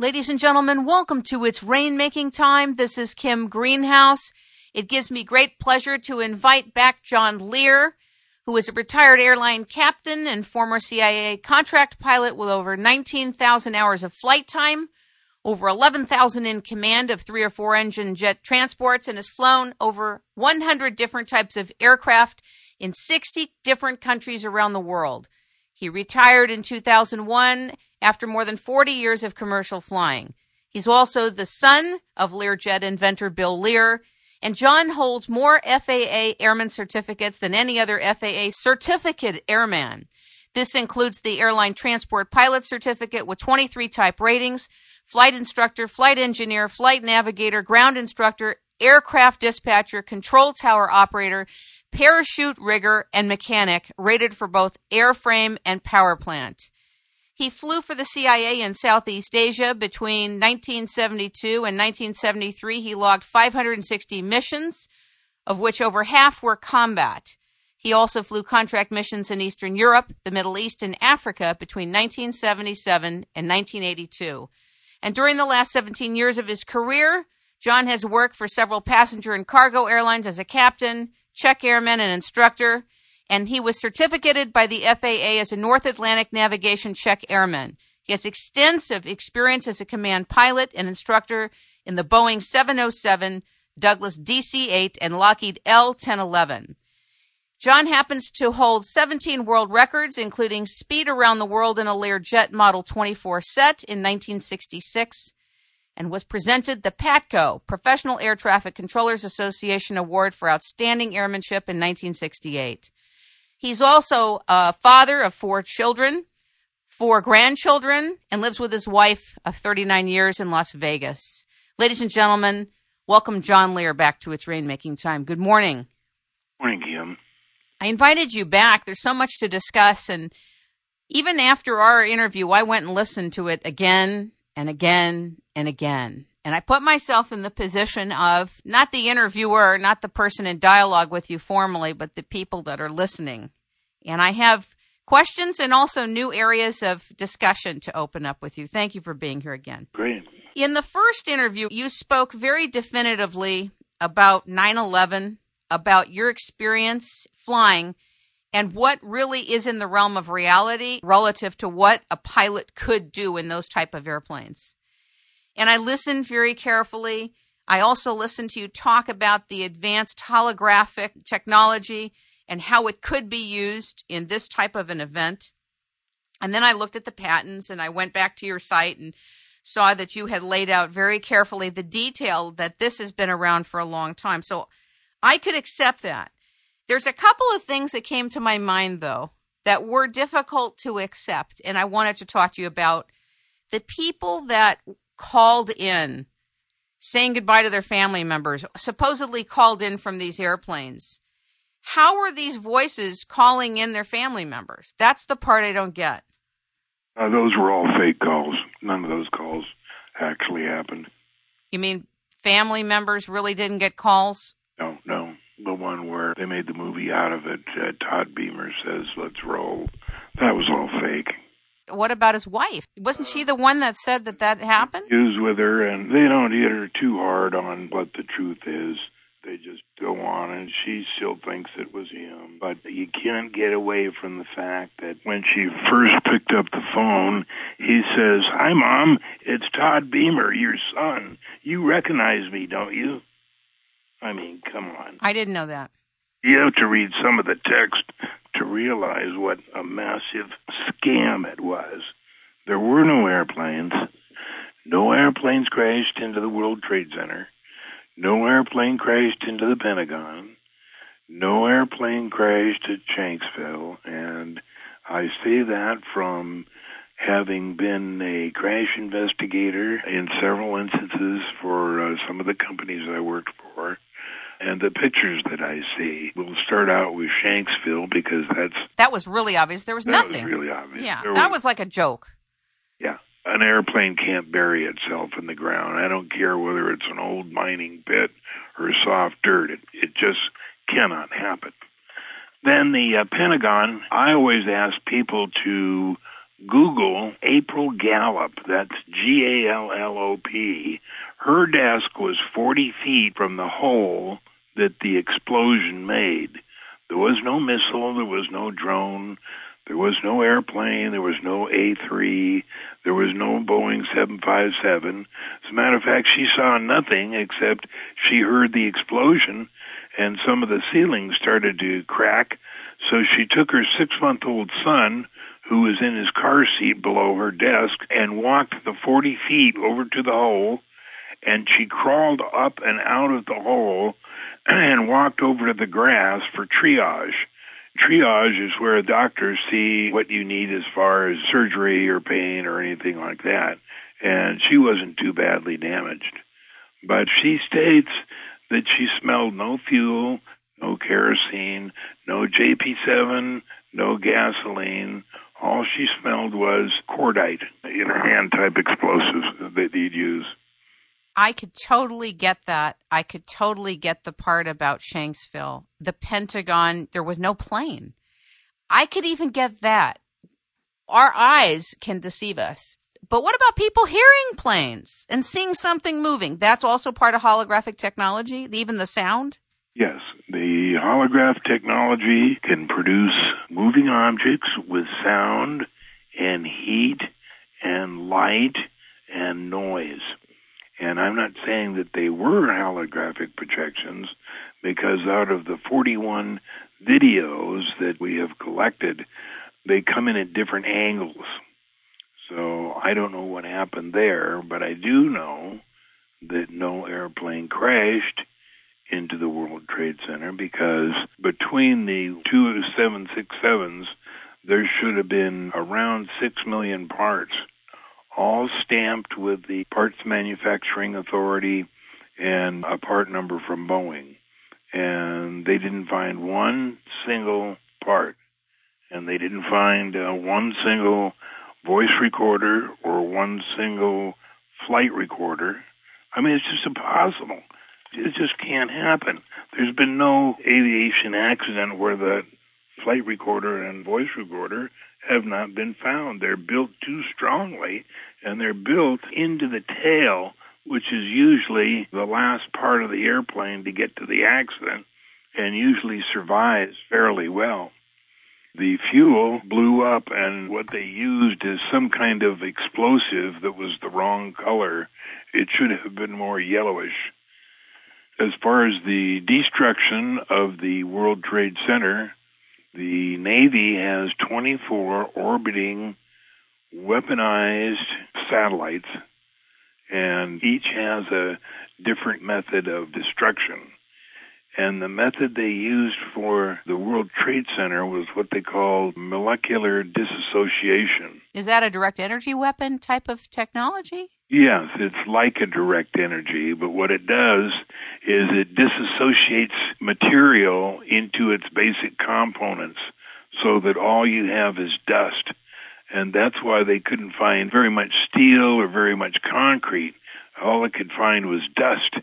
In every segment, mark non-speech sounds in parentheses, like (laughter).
Ladies and gentlemen, welcome to It's Rainmaking Time. This is Kim Greenhouse. It gives me great pleasure to invite back John Lear, who is a retired airline captain and former CIA contract pilot with over 19,000 hours of flight time, over 11,000 in command of three or four engine jet transports, and has flown over 100 different types of aircraft in 60 different countries around the world. He retired in 2001 after more than 40 years of commercial flying. He's also the son of Learjet inventor Bill Lear, and John holds more FAA airman certificates than any other FAA certificate airman. This includes the airline transport pilot certificate with 23 type ratings, flight instructor, flight engineer, flight navigator, ground instructor, aircraft dispatcher, control tower operator, parachute rigger, and mechanic, rated for both airframe and power plant. He flew for the CIA in Southeast Asia between 1972 and 1973. He logged 560 missions, of which over half were combat. He also flew contract missions in Eastern Europe, the Middle East, and Africa between 1977 and 1982. And during the last 17 years of his career, John has worked for several passenger and cargo airlines as a captain, check airman, and instructor, and he was certificated by the FAA as a North Atlantic Navigation Check Airman. He has extensive experience as a command pilot and instructor in the Boeing 707, Douglas DC 8, and Lockheed L 1011. John happens to hold 17 world records, including speed around the world in a Learjet Model 24 set in 1966 and was presented the PATCO, Professional Air Traffic Controllers Association Award for Outstanding Airmanship in 1968. He's also a father of four children, four grandchildren, and lives with his wife of 39 years in Las Vegas. Ladies and gentlemen, welcome John Lear back to its rainmaking time. Good morning. Morning, Kim. I invited you back. There's so much to discuss. And even after our interview, I went and listened to it again and again and again. And I put myself in the position of not the interviewer, not the person in dialogue with you formally, but the people that are listening. And I have questions and also new areas of discussion to open up with you. Thank you for being here again. Great. In the first interview, you spoke very definitively about 9 11, about your experience flying, and what really is in the realm of reality relative to what a pilot could do in those type of airplanes and I listened very carefully. I also listened to you talk about the advanced holographic technology and how it could be used in this type of an event. And then I looked at the patents and I went back to your site and saw that you had laid out very carefully the detail that this has been around for a long time. So I could accept that. There's a couple of things that came to my mind though that were difficult to accept and I wanted to talk to you about the people that called in saying goodbye to their family members, supposedly called in from these airplanes. How are these voices calling in their family members? That's the part I don't get. Uh, those were all fake calls. None of those calls actually happened. You mean family members really didn't get calls? No, no. The one where they made the movie out of it, uh, Todd Beamer says, let's roll. That was all fake what about his wife? Wasn't she the one that said that that happened? He was with her, and they don't hit her too hard on what the truth is. They just go on, and she still thinks it was him. But you can't get away from the fact that when she first picked up the phone, he says, Hi, Mom, it's Todd Beamer, your son. You recognize me, don't you? I mean, come on. I didn't know that. You have to read some of the text to realize what a massive scam it was. There were no airplanes. No airplanes crashed into the World Trade Center. No airplane crashed into the Pentagon. No airplane crashed at Shanksville. And I say that from having been a crash investigator in several instances for uh, some of the companies I worked for and the pictures that I see will start out with Shanksville because that's that was really obvious. There was that nothing. Was really obvious. Yeah, that was, was like a joke. Yeah, an airplane can't bury itself in the ground. I don't care whether it's an old mining pit or soft dirt. It it just cannot happen. Then the uh, Pentagon. I always ask people to Google April Gallop. That's G A L L O P. Her desk was 40 feet from the hole that the explosion made. There was no missile, there was no drone, there was no airplane, there was no A3, there was no Boeing 757. As a matter of fact, she saw nothing except she heard the explosion and some of the ceilings started to crack. So she took her six month old son, who was in his car seat below her desk, and walked the 40 feet over to the hole. And she crawled up and out of the hole (clears throat) and walked over to the grass for triage. Triage is where doctors see what you need as far as surgery or pain or anything like that. And she wasn't too badly damaged. But she states that she smelled no fuel, no kerosene, no JP7, no gasoline. All she smelled was cordite, you know, hand type explosives that you'd use. I could totally get that. I could totally get the part about Shanksville. The Pentagon, there was no plane. I could even get that. Our eyes can deceive us. But what about people hearing planes and seeing something moving? That's also part of holographic technology, even the sound? Yes. The holograph technology can produce moving objects with sound and heat and light and noise. And I'm not saying that they were holographic projections because out of the 41 videos that we have collected, they come in at different angles. So I don't know what happened there, but I do know that no airplane crashed into the World Trade Center because between the two 767s, there should have been around 6 million parts all stamped with the Parts Manufacturing Authority and a part number from Boeing. And they didn't find one single part. And they didn't find uh, one single voice recorder or one single flight recorder. I mean, it's just impossible. It just can't happen. There's been no aviation accident where the flight recorder and voice recorder have not been found. They're built too strongly and they're built into the tail, which is usually the last part of the airplane to get to the accident and usually survives fairly well. The fuel blew up, and what they used is some kind of explosive that was the wrong color. It should have been more yellowish. As far as the destruction of the World Trade Center, the Navy has 24 orbiting weaponized satellites, and each has a different method of destruction. And the method they used for the World Trade Center was what they called molecular disassociation. Is that a direct energy weapon type of technology? Yes, it's like a direct energy, but what it does is it disassociates material into its basic components so that all you have is dust. And that's why they couldn't find very much steel or very much concrete. All they could find was dust.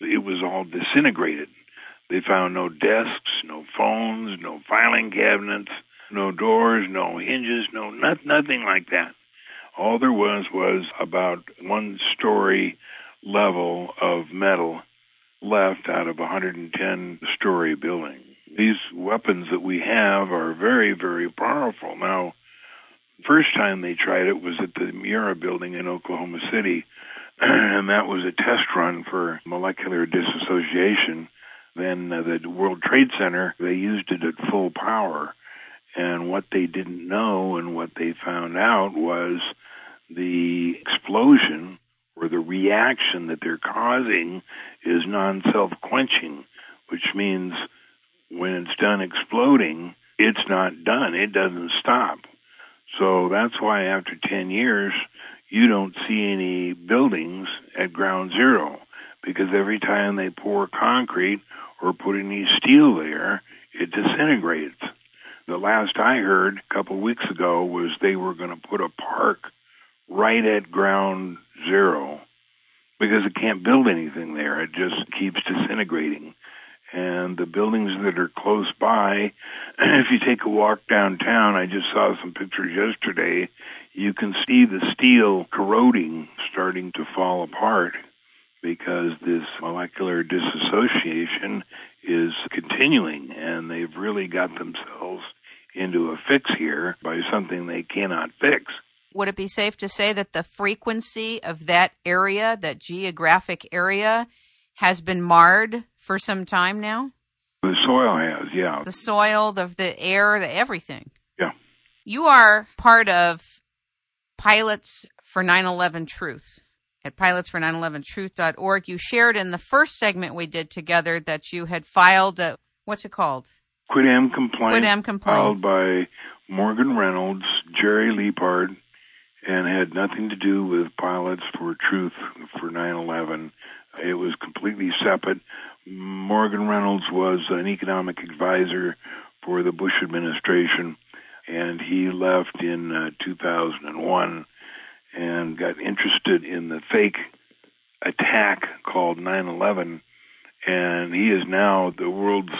It was all disintegrated. They found no desks, no phones, no filing cabinets, no doors, no hinges, no not, nothing like that. All there was was about one story level of metal left out of a 110 story building. These weapons that we have are very, very powerful. Now, first time they tried it was at the Murrah building in Oklahoma City, (clears throat) and that was a test run for molecular disassociation. Then uh, the World Trade Center, they used it at full power. And what they didn't know and what they found out was the explosion or the reaction that they're causing is non self quenching, which means when it's done exploding, it's not done. It doesn't stop. So that's why after 10 years, you don't see any buildings at ground zero because every time they pour concrete or put any steel there, it disintegrates. The last I heard a couple of weeks ago was they were going to put a park right at ground zero because it can't build anything there. It just keeps disintegrating. and the buildings that are close by. (clears throat) If you take a walk downtown, I just saw some pictures yesterday. You can see the steel corroding, starting to fall apart because this molecular dissociation is continuing, and they've really got themselves into a fix here by something they cannot fix. Would it be safe to say that the frequency of that area, that geographic area, has been marred for some time now? The soil has, yeah. The soil, the, the air, the everything. Yeah. You are part of Pilots for 9 11 Truth at pilotsfor911truth.org. You shared in the first segment we did together that you had filed a, what's it called? Qui tam complaint. Qui tam complaint. Filed by Morgan Reynolds, Jerry Leaphart, and had nothing to do with Pilots for Truth for 9 11. It was completely separate. Morgan Reynolds was an economic advisor for the Bush administration, and he left in uh, 2001 and got interested in the fake attack called 9 11. And he is now the world's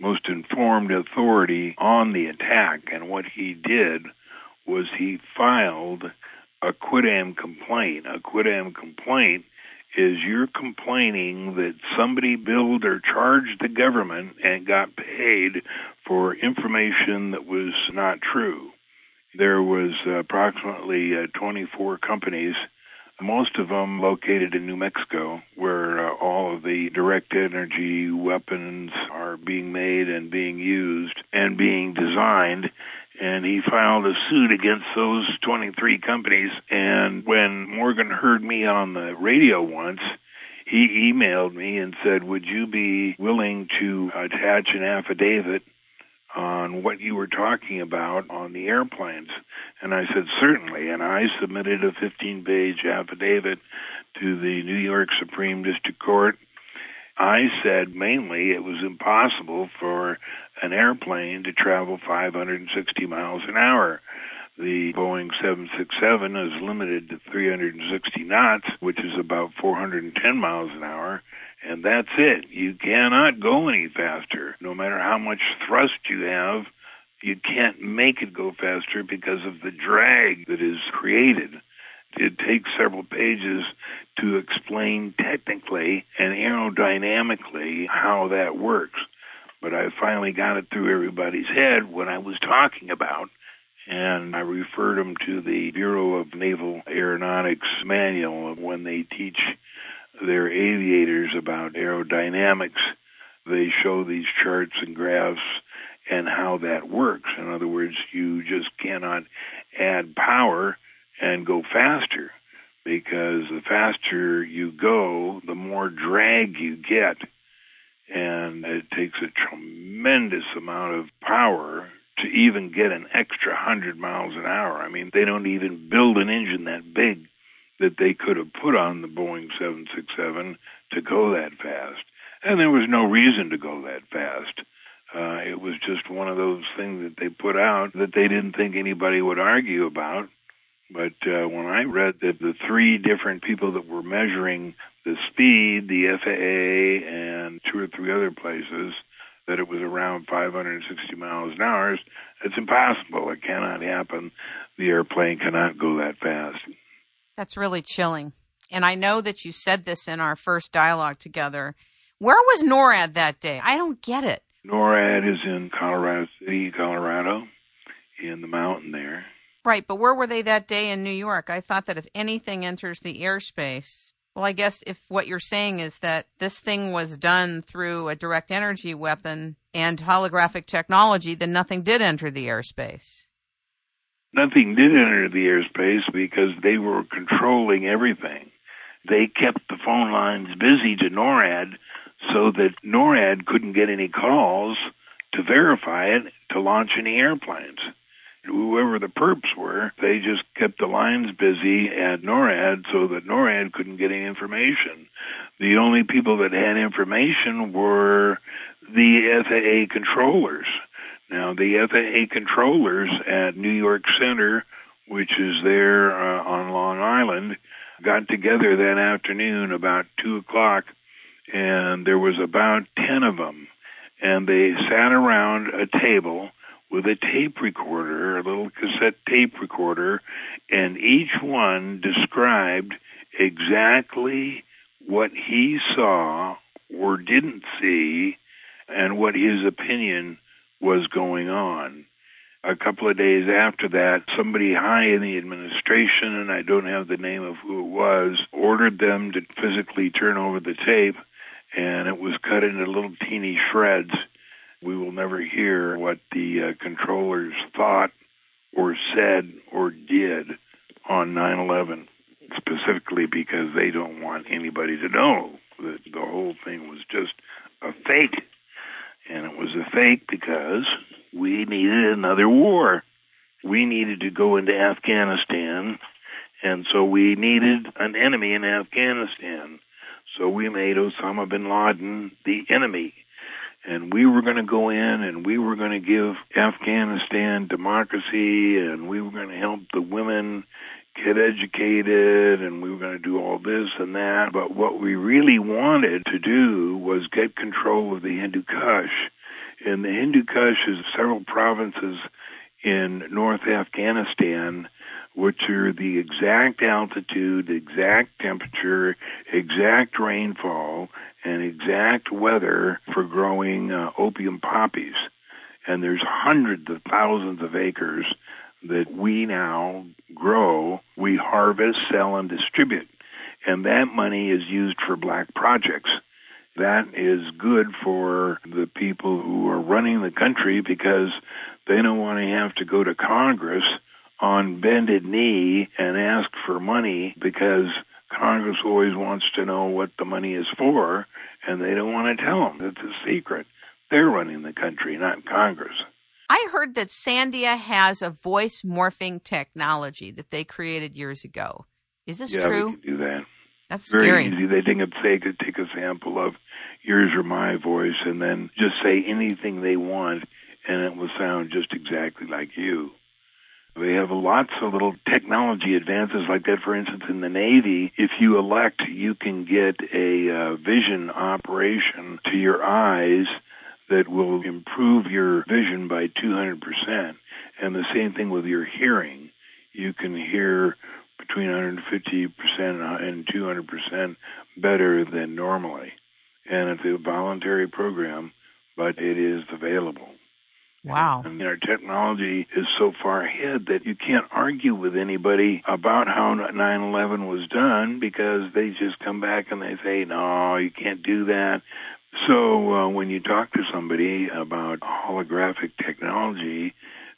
most informed authority on the attack. And what he did was he filed a qui tam complaint. A qui tam complaint is you're complaining that somebody billed or charged the government and got paid for information that was not true. There was approximately uh, 24 companies, most of them located in New Mexico, where uh, all of the direct energy weapons are being made and being used and being designed and he filed a suit against those 23 companies. And when Morgan heard me on the radio once, he emailed me and said, Would you be willing to attach an affidavit on what you were talking about on the airplanes? And I said, Certainly. And I submitted a 15 page affidavit to the New York Supreme District Court. I said mainly it was impossible for an airplane to travel 560 miles an hour. The Boeing 767 is limited to 360 knots, which is about 410 miles an hour, and that's it. You cannot go any faster. No matter how much thrust you have, you can't make it go faster because of the drag that is created. It takes several pages to explain technically and aerodynamically how that works but I finally got it through everybody's head what I was talking about. And I referred them to the Bureau of Naval Aeronautics manual when they teach their aviators about aerodynamics. They show these charts and graphs and how that works. In other words, you just cannot add power and go faster because the faster you go, the more drag you get and it takes a tremendous amount of power to even get an extra 100 miles an hour. I mean, they don't even build an engine that big that they could have put on the Boeing 767 to go that fast. And there was no reason to go that fast. Uh, it was just one of those things that they put out that they didn't think anybody would argue about. But uh, when I read that the three different people that were measuring the speed, the FAA, and two or three other places, that it was around 560 miles an hour, it's impossible. It cannot happen. The airplane cannot go that fast. That's really chilling. And I know that you said this in our first dialogue together. Where was NORAD that day? I don't get it. NORAD is in Colorado City, Colorado, in the mountain there. Right, but where were they that day in New York? I thought that if anything enters the airspace, well, I guess if what you're saying is that this thing was done through a direct energy weapon and holographic technology, then nothing did enter the airspace. Nothing did enter the airspace because they were controlling everything. They kept the phone lines busy to NORAD so that NORAD couldn't get any calls to verify it to launch any airplanes whoever the perps were, they just kept the lines busy at NORAD so that NORAD couldn't get any information. The only people that had information were the FAA controllers. Now, the FAA controllers at New York Center, which is there uh, on Long Island, got together that afternoon about 2 o'clock and there was about 10 of them. And they sat around a table with a tape recorder, a little cassette tape recorder, and each one described exactly what he saw or didn't see and what his opinion was going on. A couple of days after that, somebody high in the administration, and I don't have the name of who it was, ordered them to physically turn over the tape, and it was cut into little teeny shreds. We will never hear what the uh, controllers thought or said or did on 9 11, specifically because they don't want anybody to know that the whole thing was just a fake. And it was a fake because we needed another war. We needed to go into Afghanistan, and so we needed an enemy in Afghanistan. So we made Osama bin Laden the enemy. And we were going to go in and we were going to give Afghanistan democracy and we were going to help the women get educated and we were going to do all this and that. But what we really wanted to do was get control of the Hindu Kush. And the Hindu Kush is several provinces in North Afghanistan which are the exact altitude, exact temperature, exact rainfall, and exact weather for growing uh, opium poppies. And there's hundreds of thousands of acres that we now grow, we harvest, sell, and distribute. And that money is used for black projects. That is good for the people who are running the country because they don't want to have to go to Congress on bended knee and ask for money because Congress always wants to know what the money is for, and they don't want to tell them. It's a secret. They're running the country, not Congress. I heard that Sandia has a voice morphing technology that they created years ago. Is this yeah, true? can do that. That's Very scary. easy. They think they could take a sample of yours or my voice and then just say anything they want, and it will sound just exactly like you. We have lots of little technology advances like that. For instance, in the Navy, if you elect, you can get a uh, vision operation to your eyes that will improve your vision by 200%. And the same thing with your hearing. You can hear between 150% and 200% better than normally. And it's a voluntary program, but it is available. Wow. And our technology is so far ahead that you can't argue with anybody about how 9 11 was done because they just come back and they say, no, you can't do that. So uh, when you talk to somebody about holographic technology,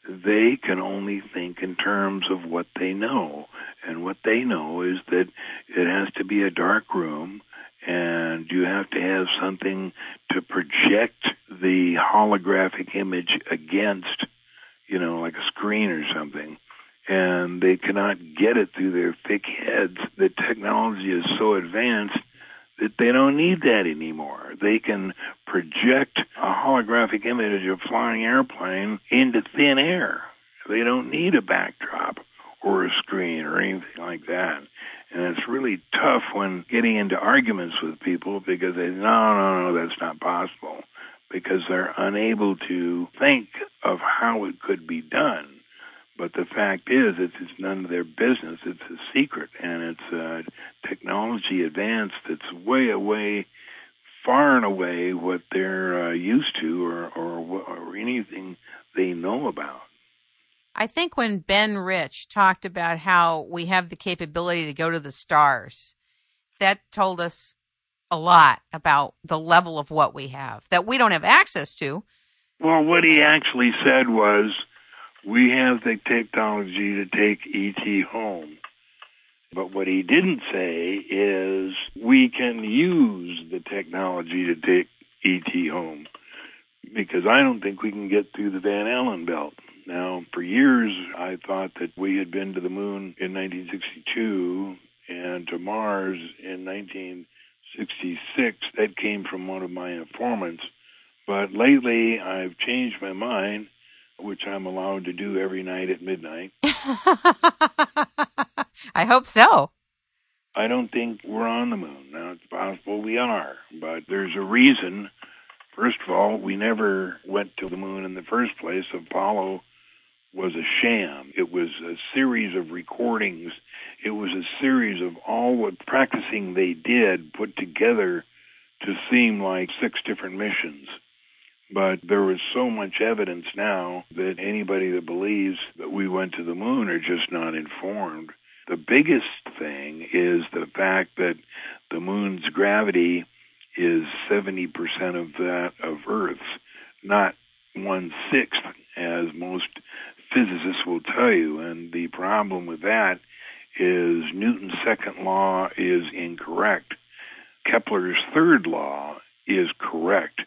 they can only think in terms of what they know. And what they know is that it has to be a dark room and you have to have something to project the holographic image against, you know, like a screen or something. And they cannot get it through their thick heads. The technology is so advanced that they don't need that anymore. They can project a holographic image of a flying airplane into thin air. They don't need a backdrop or a screen or anything like that. And it's really tough when getting into arguments with people because they no, no, no, that's not possible because they're unable to think of how it could be done. But the fact is, it's, it's none of their business. It's a secret, and it's a technology advance that's way away, far and away what they're uh, used to, or, or or anything they know about. I think when Ben Rich talked about how we have the capability to go to the stars, that told us a lot about the level of what we have that we don't have access to. Well, what he actually said was, we have the technology to take ET home. But what he didn't say is, we can use the technology to take ET home. Because I don't think we can get through the Van Allen belt. Now, for years, I thought that we had been to the moon in 1962 and to Mars in 1966. That came from one of my informants. But lately, I've changed my mind, which I'm allowed to do every night at midnight. (laughs) I hope so. I don't think we're on the moon. Now, it's possible we are, but there's a reason. First of all, we never went to the moon in the first place. Apollo was a sham. It was a series of recordings. It was a series of all what practicing they did put together to seem like six different missions. But there is so much evidence now that anybody that believes that we went to the moon are just not informed. The biggest thing is the fact that the moon's gravity is 70% of that of Earth's, not one sixth, as most physicists will tell you. And the problem with that is Newton's second law is incorrect. Kepler's third law is correct.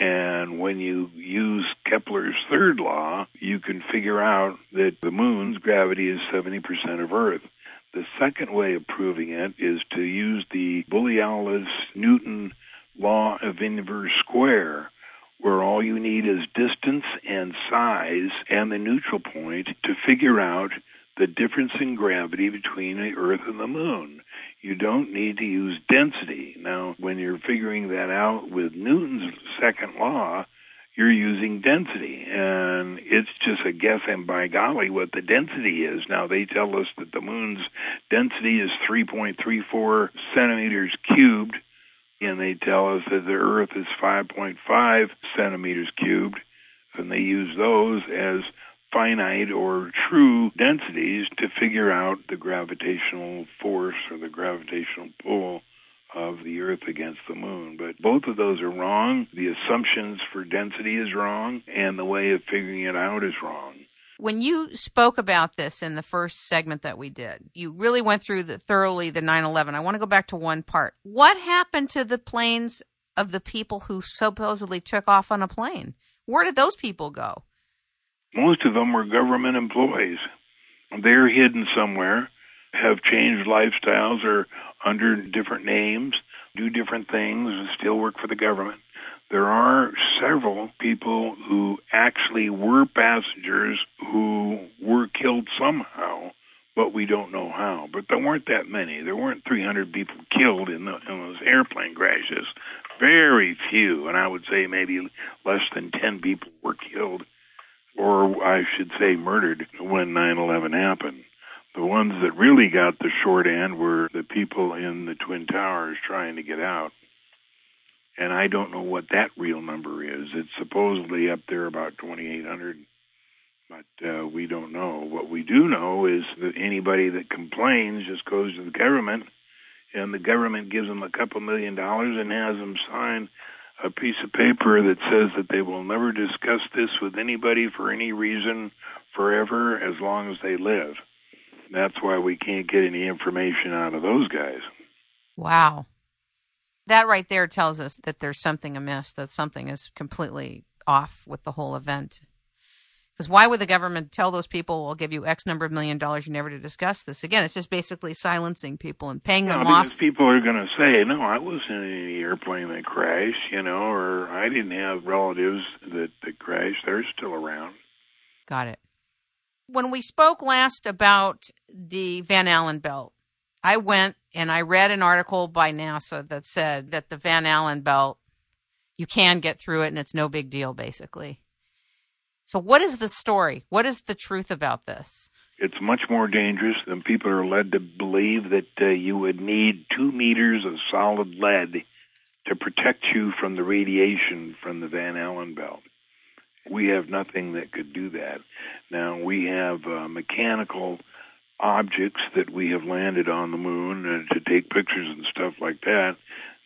And when you use Kepler's third law, you can figure out that the moon's gravity is 70% of Earth. The second way of proving it is to use the Bullialdus Newton law of inverse square, where all you need is distance and size and the neutral point to figure out the difference in gravity between the Earth and the Moon you don't need to use density. Now, when you're figuring that out with Newton's second law, you're using density. And it's just a guess, and by golly, what the density is. Now, they tell us that the moon's density is 3.34 centimeters cubed, and they tell us that the Earth is 5.5 centimeters cubed, and they use those as finite or true densities to figure out the gravitational force or the gravitational pull of the Earth against the moon. But both of those are wrong. The assumptions for density is wrong, and the way of figuring it out is wrong. When you spoke about this in the first segment that we did, you really went through the, thoroughly the 9 11. I want to go back to one part. What happened to the planes of the people who supposedly took off on a plane? Where did those people go? Most of them were government employees. They're hidden somewhere, have changed lifestyles or under different names, do different things, and still work for the government. There are several people who actually were passengers who were killed somehow, but we don't know how. But there weren't that many. There weren't 300 people killed in, the, in those airplane crashes. Very few, and I would say maybe less than 10 people were killed or I should say murdered when 9/11 happened. The ones that really got the short end were the people in the Twin Towers trying to get out. And I don't know what that real number is. It's supposedly up there about 2,800, but uh, we don't know. What we do know is that anybody that complains just goes to the government, and the government gives them a couple million dollars and has them sign a piece of paper that says that they will never discuss this with anybody for any reason forever as long as they live. That's why we can't get any information out of those guys. Wow. That right there tells us that there's something amiss, that something is completely off with the whole event. Because why would the government tell those people, we'll give you X number of million dollars, you never to discuss this? Again, it's just basically silencing people and paying them off. People are going to say, no, I wasn't in the airplane that crashed, you know, or I didn't have relatives that, that crashed. They're still around. Got it. When we spoke last about the Van Allen belt, I went and I read an article by NASA that said that the Van Allen belt, you can get through it and it's no big deal, basically. So, what is the story? What is the truth about this? It's much more dangerous than people are led to believe that uh, you would need two meters of solid lead to protect you from the radiation from the Van Allen belt. We have nothing that could do that. Now, we have uh, mechanical objects that we have landed on the moon uh, to take pictures and stuff like that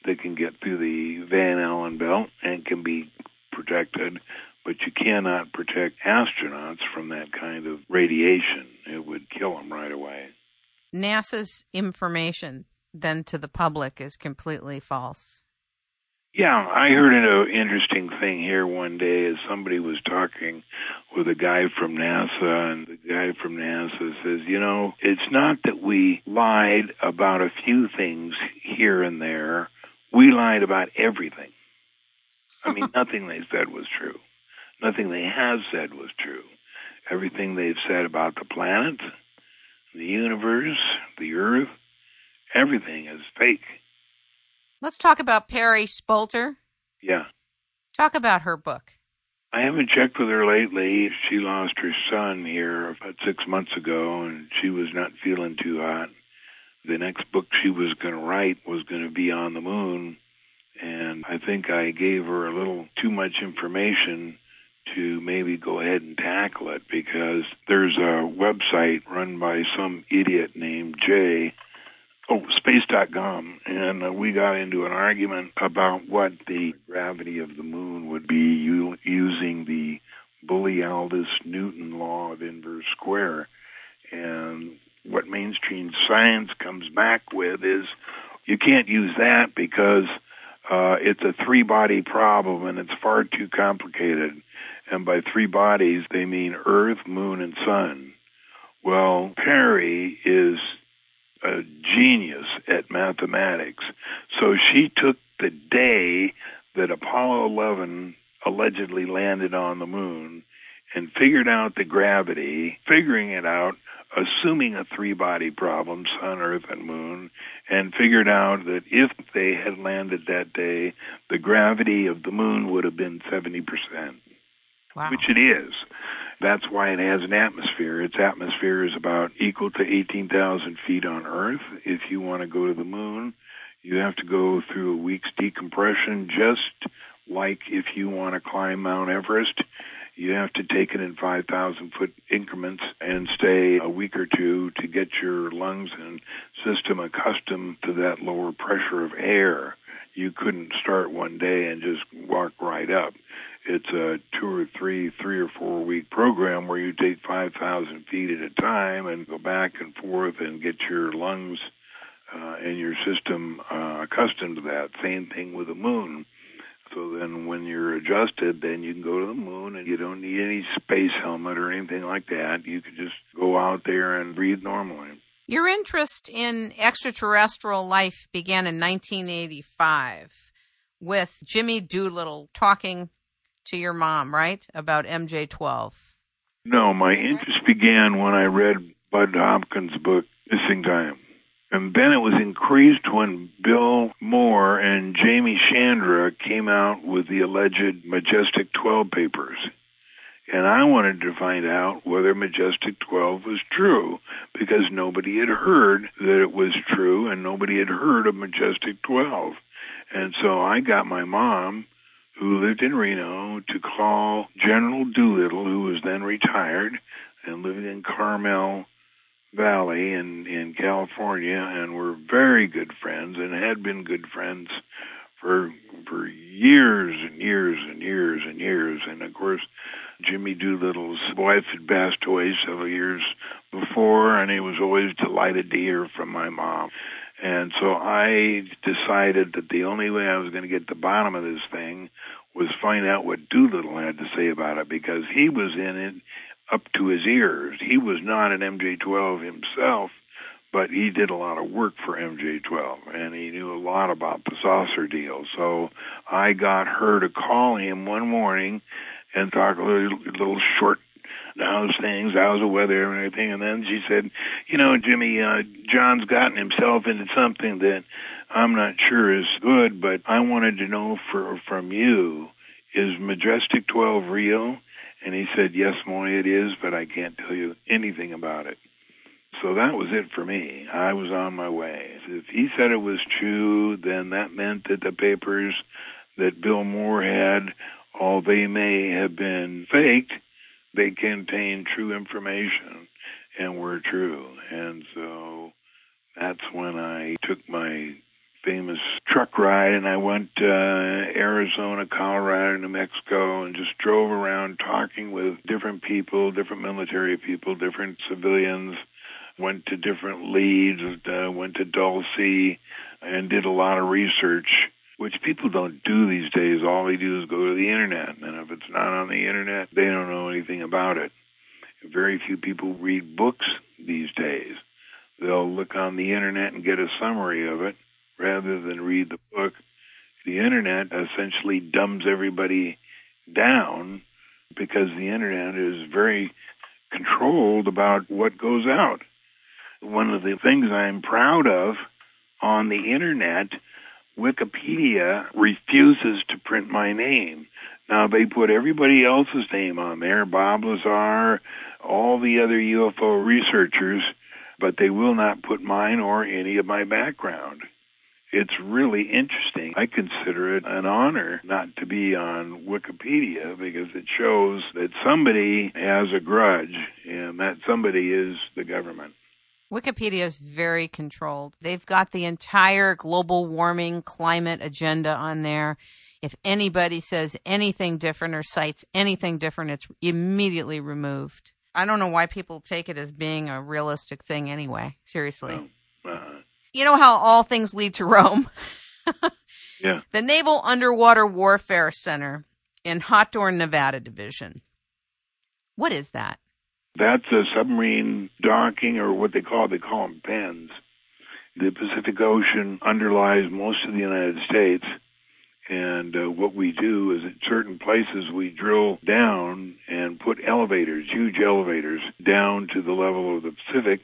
that can get through the Van Allen belt and can be protected but you cannot protect astronauts from that kind of radiation. It would kill them right away. NASA's information then to the public is completely false. Yeah, I heard an uh, interesting thing here one day as somebody was talking with a guy from NASA, and the guy from NASA says, You know, it's not that we lied about a few things here and there, we lied about everything. I mean, (laughs) nothing they said was true. Nothing they have said was true. Everything they've said about the planet, the universe, the earth, everything is fake. Let's talk about Pari Spolter. Yeah. Talk about her book. I haven't checked with her lately. She lost her son here about six months ago, and she was not feeling too hot. The next book she was going to write was going to be on the moon, and I think I gave her a little too much information to maybe go ahead and tackle it because there's a website run by some idiot named Jay oh, space.com, and uh, we got into an argument about what the gravity of the moon would be u- using the Bullialdus Newton law of inverse square. And what mainstream science comes back with is you can't use that because uh, it's a three body problem and it's far too complicated. And by three bodies, they mean Earth, Moon, and Sun. Well, Pari is a genius at mathematics. So she took the day that Apollo 11 allegedly landed on the moon and figured out the gravity, figuring it out, assuming a three body problem, sun, earth, and moon, and figured out that if they had landed that day, the gravity of the moon would have been 70%, wow. which it is. That's why it has an atmosphere. Its atmosphere is about equal to 18,000 feet on Earth. If you want to go to the moon, you have to go through a week's decompression, just like if you want to climb Mount Everest. You have to take it in 5,000 foot increments and stay a week or two to get your lungs and system accustomed to that lower pressure of air. You couldn't start one day and just walk right up it's a two or three, three or four week program where you take 5,000 feet at a time and go back and forth and get your lungs uh, and your system uh, accustomed to that. Same thing with the moon. So then when you're adjusted, then you can go to the moon and you don't need any space helmet or anything like that. You can just go out there and breathe normally. Your interest in extraterrestrial life began in 1985 with Jimmy Doolittle talking to your mom, right? About MJ12. No, my interest began when I read Bud Hopkins' book, Missing Time. And then it was increased when Bill Moore and Jaime Shandera came out with the alleged Majestic 12 papers. And I wanted to find out whether Majestic 12 was true because nobody had heard that it was true and nobody had heard of Majestic 12. And so I got my mom who lived in Reno to call General Doolittle, who was then retired and living in Carmel Valley in, in California, and were very good friends and had been good friends for for years and years and years and years. And of course, Jimmy Doolittle's wife had passed away several years before, and he was always delighted to hear from my mom. And so I decided that the only way I was going to get the bottom of this thing was find out what Doolittle had to say about it because he was in it up to his ears. He was not an MJ12 himself, but he did a lot of work for MJ12 and he knew a lot about the saucer deal. So I got her to call him one morning and talk a little, little short how's things, how's the weather and everything. And then she said, you know, Jimmy, uh, John's gotten himself into something that I'm not sure is good, but I wanted to know for, from you, is Majestic 12 real? And he said, yes, Moy, it is, but I can't tell you anything about it. So that was it for me. I was on my way. If he said it was true, then that meant that the papers that Bill Moore had, all they may have been faked, they contain true information and were true. And so that's when I took my famous truck ride and I went to Arizona, Colorado, New Mexico and just drove around talking with different people, different military people, different civilians, went to different leads, uh, went to Dulce and did a lot of research which people don't do these days. All they do is go to the internet, and if it's not on the internet, they don't know anything about it. Very few people read books these days. They'll look on the internet and get a summary of it rather than read the book. The internet essentially dumbs everybody down because the internet is very controlled about what goes out. One of the things I'm proud of on the internet, Wikipedia refuses to print my name. Now they put everybody else's name on there, Bob Lazar, all the other UFO researchers, but they will not put mine or any of my background. It's really interesting. I consider it an honor not to be on Wikipedia because it shows that somebody has a grudge, and that somebody is the government. Wikipedia is very controlled. They've got the entire global warming climate agenda on there. If anybody says anything different or cites anything different, it's immediately removed. I don't know why people take it as being a realistic thing anyway. Seriously. uh, you know how all things lead to Rome? (laughs) yeah. The Naval Underwater Warfare Center in Hawthorne, Nevada Division. What is that? That's a submarine docking, or what they call they call them pens. The Pacific Ocean underlies most of the United States, and uh, what we do is at certain places we drill down and put elevators, huge elevators, down to the level of the Pacific,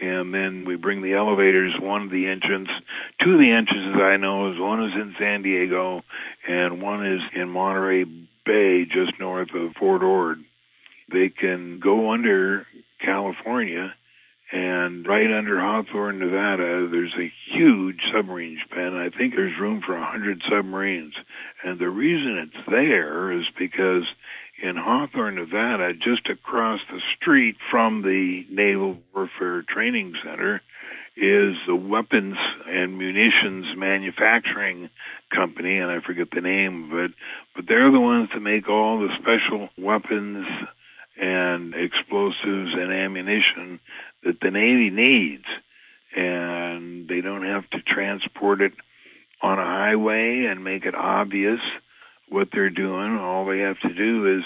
and then we bring the elevators. One of the entrance, two of the entrances I know is one is in San Diego, and one is in Monterey Bay, just north of Fort Ord. They can go under California, and right under Hawthorne, Nevada, there's a huge submarine pen. I think there's room for a hundred submarines, and the reason it's there is because in Hawthorne, Nevada, just across the street from the Naval Warfare Training Center, is the weapons and munitions manufacturing company, and I forget the name of it, but they're the ones that make all the special weapons and explosives and ammunition that the Navy needs. And they don't have to transport it on a highway and make it obvious what they're doing. All they have to do is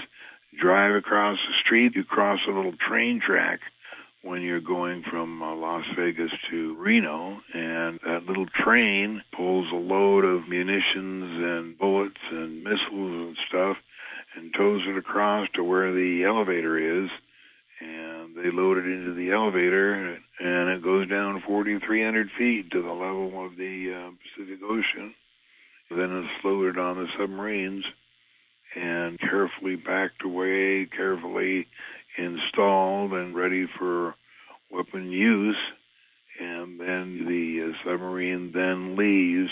drive across the street. You cross a little train track when you're going from uh, Las Vegas to Reno, and that little train pulls a load of munitions and bullets and missiles and stuff and tows it across to where the elevator is. And they load it into the elevator, and it goes down 4,300 feet to the level of the uh, Pacific Ocean. Then it's loaded on the submarines and carefully packed away, carefully installed and ready for weapon use. And then the uh, submarine then leaves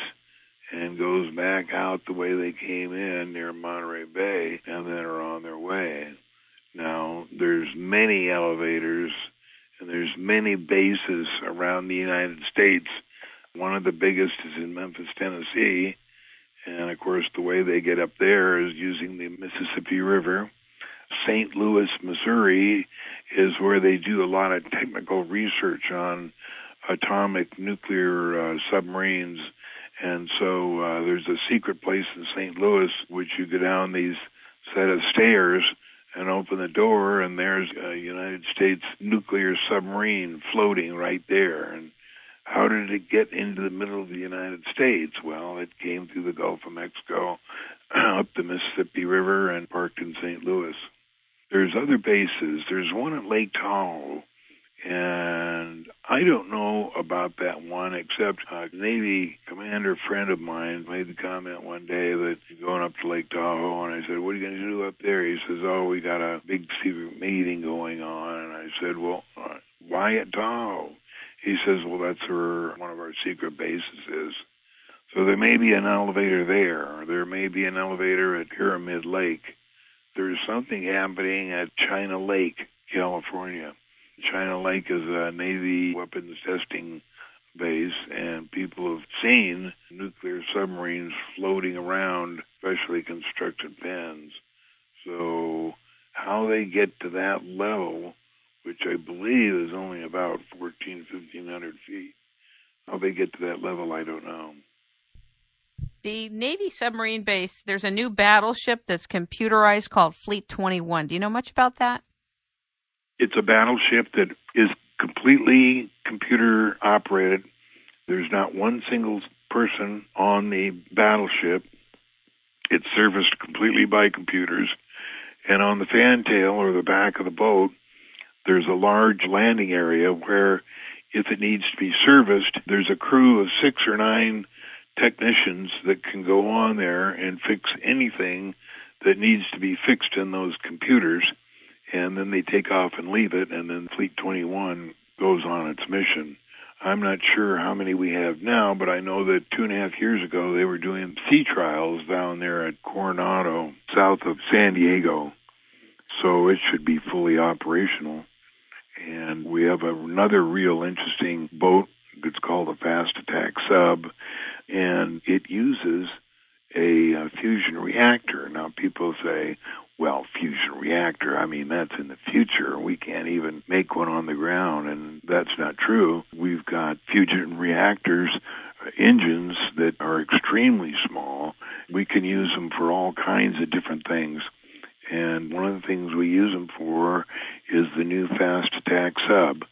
and goes back out the way they came in near Monterey Bay and then are on their way. Now, there's many elevators and there's many bases around the United States. One of the biggest is in Memphis, Tennessee, and of course, the way they get up there is using the Mississippi River. St. Louis, Missouri is where they do a lot of technical research on atomic nuclear uh, submarines. And so uh, there's a secret place in St. Louis which you go down these set of stairs and open the door, and there's a United States nuclear submarine floating right there. And how did it get into the middle of the United States? Well, it came through the Gulf of Mexico, (clears throat) up the Mississippi River, and parked in St. Louis. There's other bases. There's one at Lake Tahoe, and I don't know about that one except a Navy commander friend of mine made the comment one day that going up to Lake Tahoe, and I said, "What are you going to do up there?" He says, "Oh, we got a big secret meeting going on," and I said, "Well, uh, why at Tahoe?" He says, well, that's where one of our secret bases is. So there may be an elevator there. There may be an elevator at Pyramid Lake. There's something happening at China Lake, California. China Lake is a Navy weapons testing base, and people have seen nuclear submarines floating around specially constructed pens. So, how they get to that level which I believe is only about 14, 1500 feet. How they get to that level, I don't know. The Navy submarine base, there's a new battleship that's computerized called Fleet 21. Do you know much about that? It's a battleship that is completely computer operated. There's not one single person on the battleship. It's serviced completely by computers. And on the fantail or the back of the boat, there's a large landing area where if it needs to be serviced, there's a crew of six or nine technicians that can go on there and fix anything that needs to be fixed in those computers. And then they take off and leave it, and then Fleet 21 goes on its mission. I'm not sure how many we have now, but I know that two and a half years ago they were doing sea trials down there at Coronado, south of San Diego. So it should be fully operational. And we have another real interesting boat. It's called a fast attack sub, and it uses a, fusion reactor. Now, people say, well, I mean, that's in the future. We can't even make one on the ground, and that's not true. We've got fusion reactors, engines that are extremely small. We can use them for all kinds of different things. And one of the things we use them for is the new fast attack sub.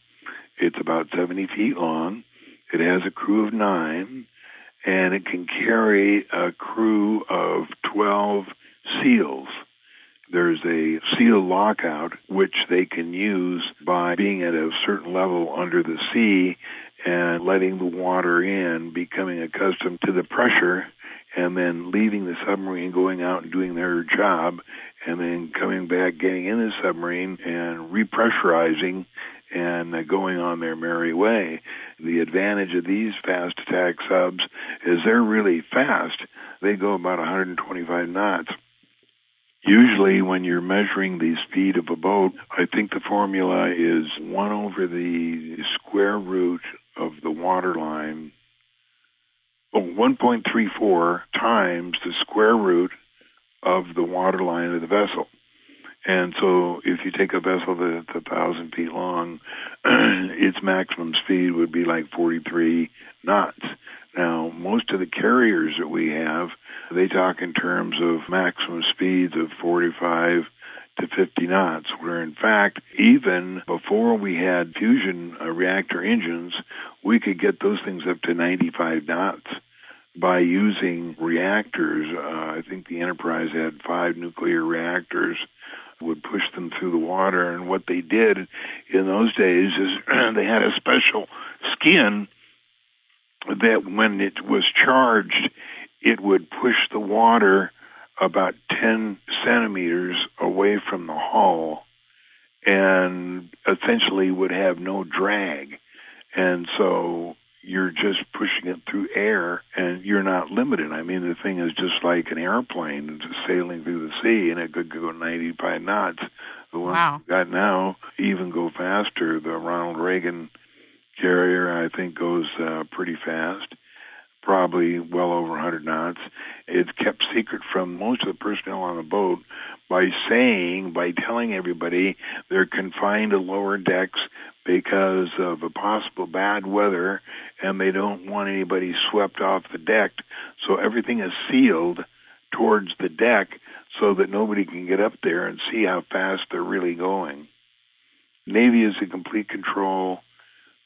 It's about 70 feet long. It has a crew of nine, and it can carry a crew of 12 SEALs. There's a SEAL lockout, which they can use by being at a under the sea and letting the water in, becoming accustomed to the pressure, and then leaving the submarine, going out and doing their job, and then coming back, getting in the submarine and repressurizing and uh, going on their merry way. The advantage of these fast attack subs is they're really fast. They go about 125 knots. Usually, when you're measuring the speed of a boat, I think the formula is 1 over the square root of the water line, oh, 1.34 times the square root of the water line of the vessel. And so if you take a vessel that's a thousand feet long, (clears throat) its maximum speed would be like 43 knots. Now, most of the carriers that we have, they talk in terms of maximum speeds of 45 to 50 knots, where in fact, even before we had fusion uh, reactor engines, we could get those things up to 95 knots by using reactors. Uh, I think the Enterprise had five nuclear reactors would push them through the water. And what they did in those days is (clears throat) they had a special skin that when it was charged, it would push the water about 10 centimeters away from the hull and essentially would have no drag. And so you're just pushing it through air and you're not limited. I mean, the thing is just like an airplane just sailing through the sea and it could go 95 knots. The one wow. we got now even go faster. The Ronald Reagan carrier, I think, goes uh, pretty fast, probably well over 100 knots. It's kept secret from most of the personnel on the boat by saying, by telling everybody they're confined to lower decks because of a possible bad weather and they don't want anybody swept off the deck. So everything is sealed towards the deck so that nobody can get up there and see how fast they're really going. Navy is in complete control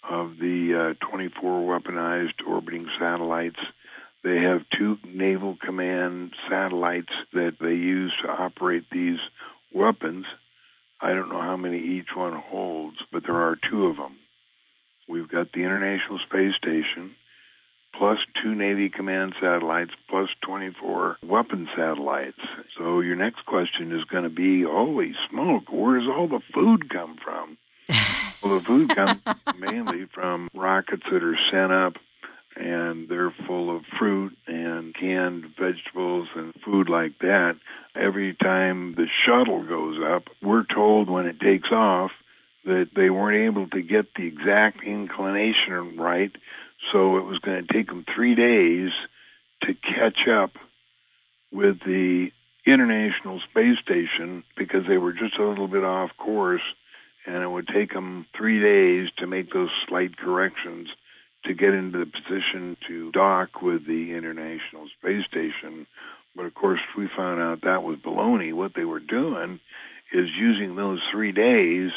of the uh, 24 weaponized orbiting satellites. They have two Naval Command satellites that they use to operate these weapons. I don't know how many each one holds, but there are two of them. We've got the International Space Station, plus two Navy command satellites, plus 24 weapon satellites. So your next question is going to be, holy smoke, where does all the food come from? Well, the food comes (laughs) mainly from rockets that are sent up and they're full of fruit and canned vegetables and food like that. Every time the shuttle goes up, we're told when it takes off that they weren't able to get the exact inclination right, so it was going to take them three days to catch up with the International Space Station because they were just a little bit off course, and it would take them three days to make those slight corrections to get into the position to dock with the International Space Station. But of course, we found out that was baloney. What they were doing is using those three days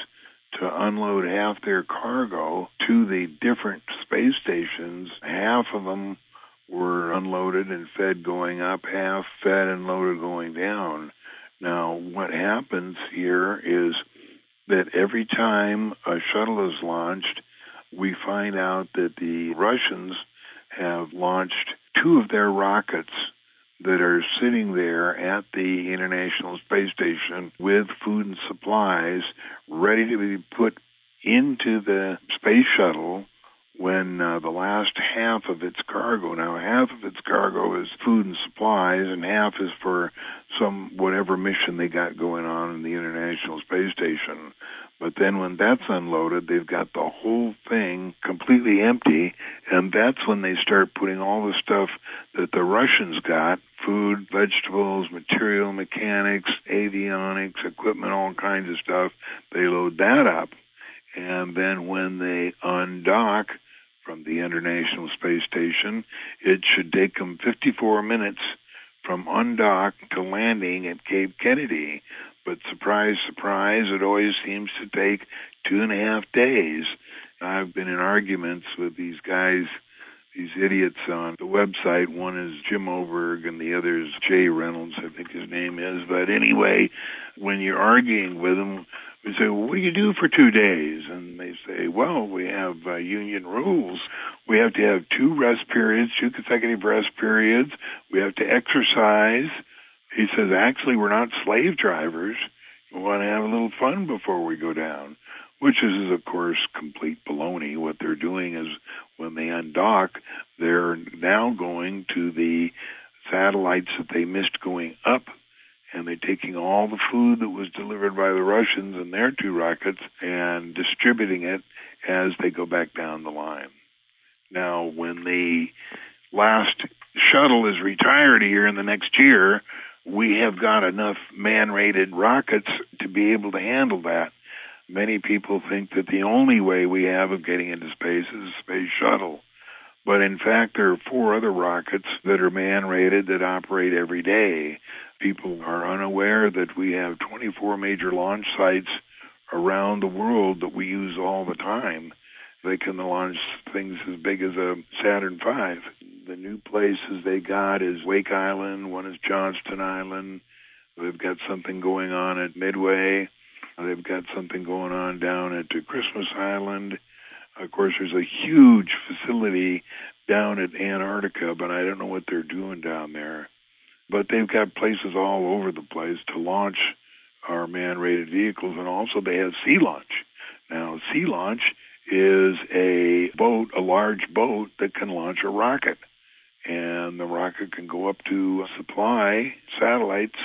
to unload half their cargo to the different space stations. Half of them were unloaded and fed going up, half fed and loaded going down. Now, what happens here is that every time a shuttle is launched, we find out that the Russians have launched two of their rockets that are sitting there at the International Space Station with food and supplies ready to be put into the space shuttle when uh, the last half of its cargo, now half of its cargo is food and supplies, and half is for some whatever mission they got going on in the International Space Station. But then when that's unloaded, they've got the whole thing completely empty, and that's when they start putting all the stuff that the Russians got food, vegetables, material mechanics, avionics, equipment, all kinds of stuff. They load that up. And then when they undock, from the International Space Station. It should take them 54 minutes from undock to landing at Cape Kennedy. But surprise, surprise, it always seems to take two and a half days. I've been in arguments with these guys, these idiots on the website. One is Jim Oberg and the other is Jay Reynolds, I think his name is. But anyway, when you're arguing with them, we say, well, what do you do for two days? And they say, well, we have uh, union rules. We have to have two rest periods, two consecutive rest periods. We have to exercise. He says, actually, we're not slave drivers. We want to have a little fun before we go down, which is, of course, complete baloney. What they're doing is when they undock, they're now going to the satellites that they missed going up and they're taking all the food that was delivered by the Russians in their two rockets and distributing it as they go back down the line. Now, when the last shuttle is retired here in the next year, we have got enough man rated rockets to be able to handle that. Many people think that the only way we have of getting into space is a space shuttle. But in fact, there are four other rockets that are man rated that operate every day people are unaware that we have 24 major launch sites around the world that we use all the time. They can launch things as big as a Saturn V. The new places they got is Wake Island, one is Johnston Island. They've got something going on at Midway. They've got something going on down at Christmas Island. Of course, there's a huge facility down at Antarctica, but I don't know what they're doing down there but they've got places all over the place to launch our man-rated vehicles, and also they have sea launch. Now, sea launch is a boat, a large boat that can launch a rocket, and the rocket can go up to supply satellites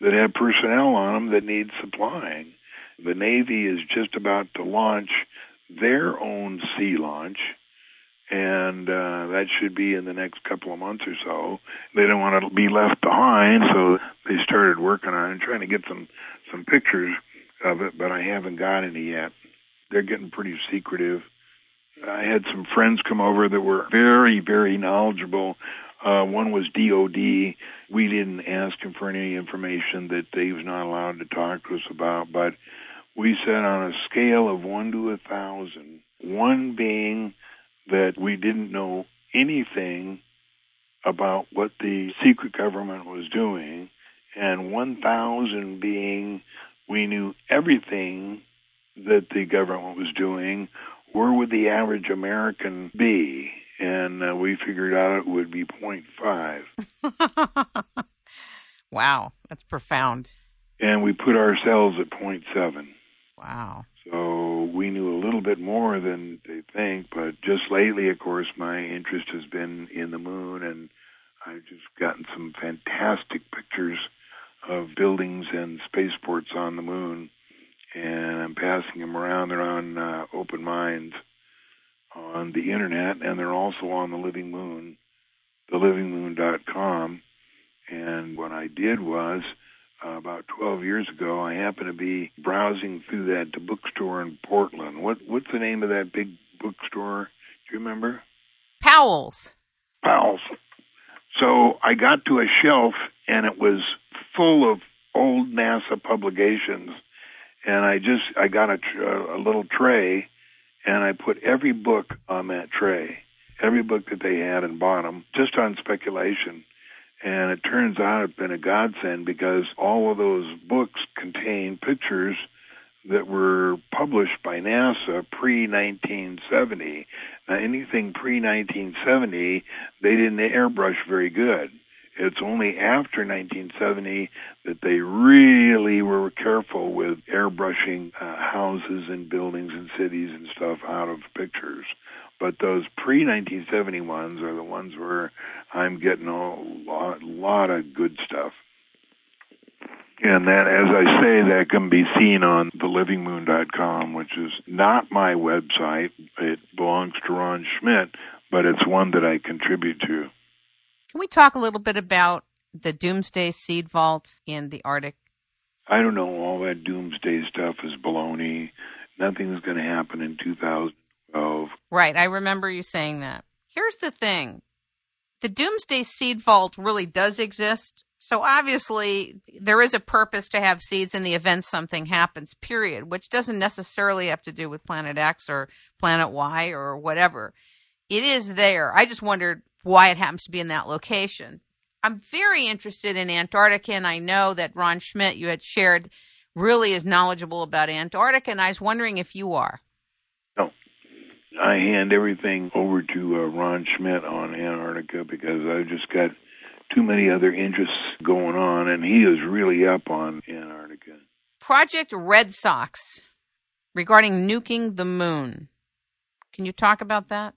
that have personnel on them that need supplying. The Navy is just about to launch their own sea launch and uh, that should be in the next couple of months or so. They don't want to be left behind, so they started working on it, trying to get some some pictures of it, but I haven't got any yet. They're getting pretty secretive. I had some friends come over that were very, very knowledgeable. Uh, one was DOD. We didn't ask him for any information that was not allowed to talk to us about, but we said on a scale of one to a thousand, one being that we didn't know anything about what the secret government was doing, and 1,000 being we knew everything that the government was doing, where would the average American be? And uh, we figured out it would be 0.5. (laughs) wow, that's profound. And we put ourselves at 0.7. Wow. So we knew a little bit more than they think, but just lately, of course, my interest has been in the moon, and I've just gotten some fantastic pictures of buildings and spaceports on the moon, and I'm passing them around. They're on uh, Open Minds on the internet, and they're also on the Living Moon, thelivingmoon.com. And what I did was uh, about 12 years ago, I happened to be browsing through that bookstore in Portland. What what's the name of that big bookstore? Do you remember? Powell's. Powell's. So I got to a shelf and it was full of old NASA publications, and I just I got a, a little tray, and I put every book on that tray, every book that they had, and bought them just on speculation. And it turns out it's been a godsend because all of those books contain pictures that were published by NASA pre 1970. Now, anything pre 1970, they didn't airbrush very good. It's only after 1970 that they really were careful with airbrushing uh, houses and buildings and cities and stuff out of pictures. But those pre 1970 ones are the ones where I'm getting a lot, lot of good stuff. And that, as I say, that can be seen on thelivingmoon.com, which is not my website. It belongs to Ron Schmidt, but it's one that I contribute to. Can we talk a little bit about the Doomsday Seed Vault in the Arctic? I don't know. All that Doomsday stuff is baloney. Nothing's going to happen in 2012. Right. I remember you saying that. Here's the thing the Doomsday Seed Vault really does exist. So obviously, there is a purpose to have seeds in the event something happens, period, which doesn't necessarily have to do with Planet X or Planet Y or whatever. It is there. I just wondered why it happens to be in that location. I'm very interested in Antarctica, and I know that Ron Schmidt, you had shared, really is knowledgeable about Antarctica, and I was wondering if you are. No. I hand everything over to uh, Ron Schmidt on Antarctica because I've just got too many other interests going on, and he is really up on Antarctica. Project Red Sox regarding nuking the moon. Can you talk about that?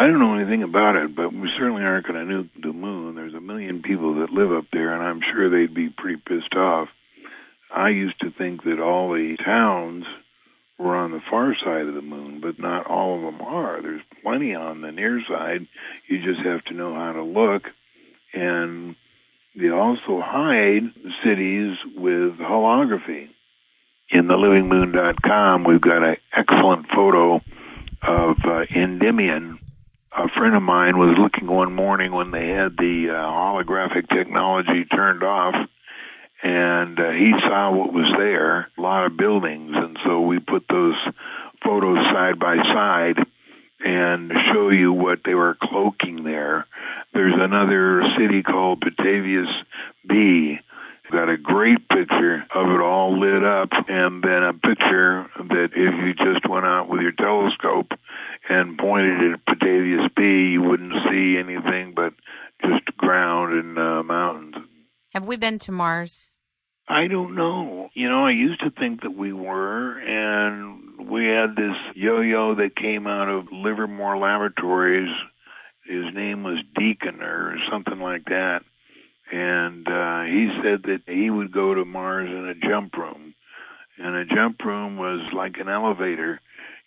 I don't know anything about it, but we certainly aren't going to nuke the moon. There's a million people that live up there, and I'm sure they'd be pretty pissed off. I used to think that all the towns were on the far side of the moon, but not all of them are. There's plenty on the near side. You just have to know how to look. And they also hide cities with holography. In the livingmoon.com, we've got an excellent photo of uh, Endymion a friend of mine was looking one morning when they had the uh, holographic technology turned off and uh, he saw what was there a lot of buildings and so we put those photos side by side and show you what they were cloaking there. There's another city called Petavius B got a great picture of it all lit up and then a picture that if you just went out with your telescope and pointed at Petavius B, you wouldn't see anything but just ground and uh, mountains. Have we been to Mars? I don't know. You know, I used to think that we were, and we had this yo-yo that came out of Livermore Laboratories. His name was Deacon or something like that, and uh, he said that he would go to Mars in a jump room, and a jump room was like an elevator.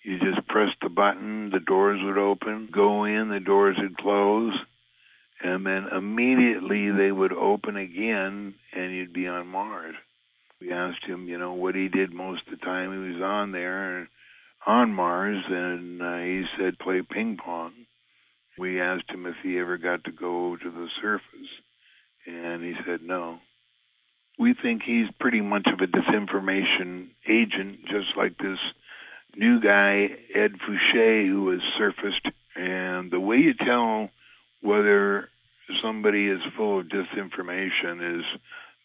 You just pressed the button, the doors would open, go in, the doors would close, and then immediately they would open again and you'd be on Mars. We asked him, you know, what he did most of the time. He was on there on Mars, and uh, he said play ping pong. We asked him if he ever got to go to the surface, and he said no. We think he's pretty much of a disinformation agent, just like this new guy, Ed Fouché, who has surfaced. And the way you tell whether somebody is full of disinformation is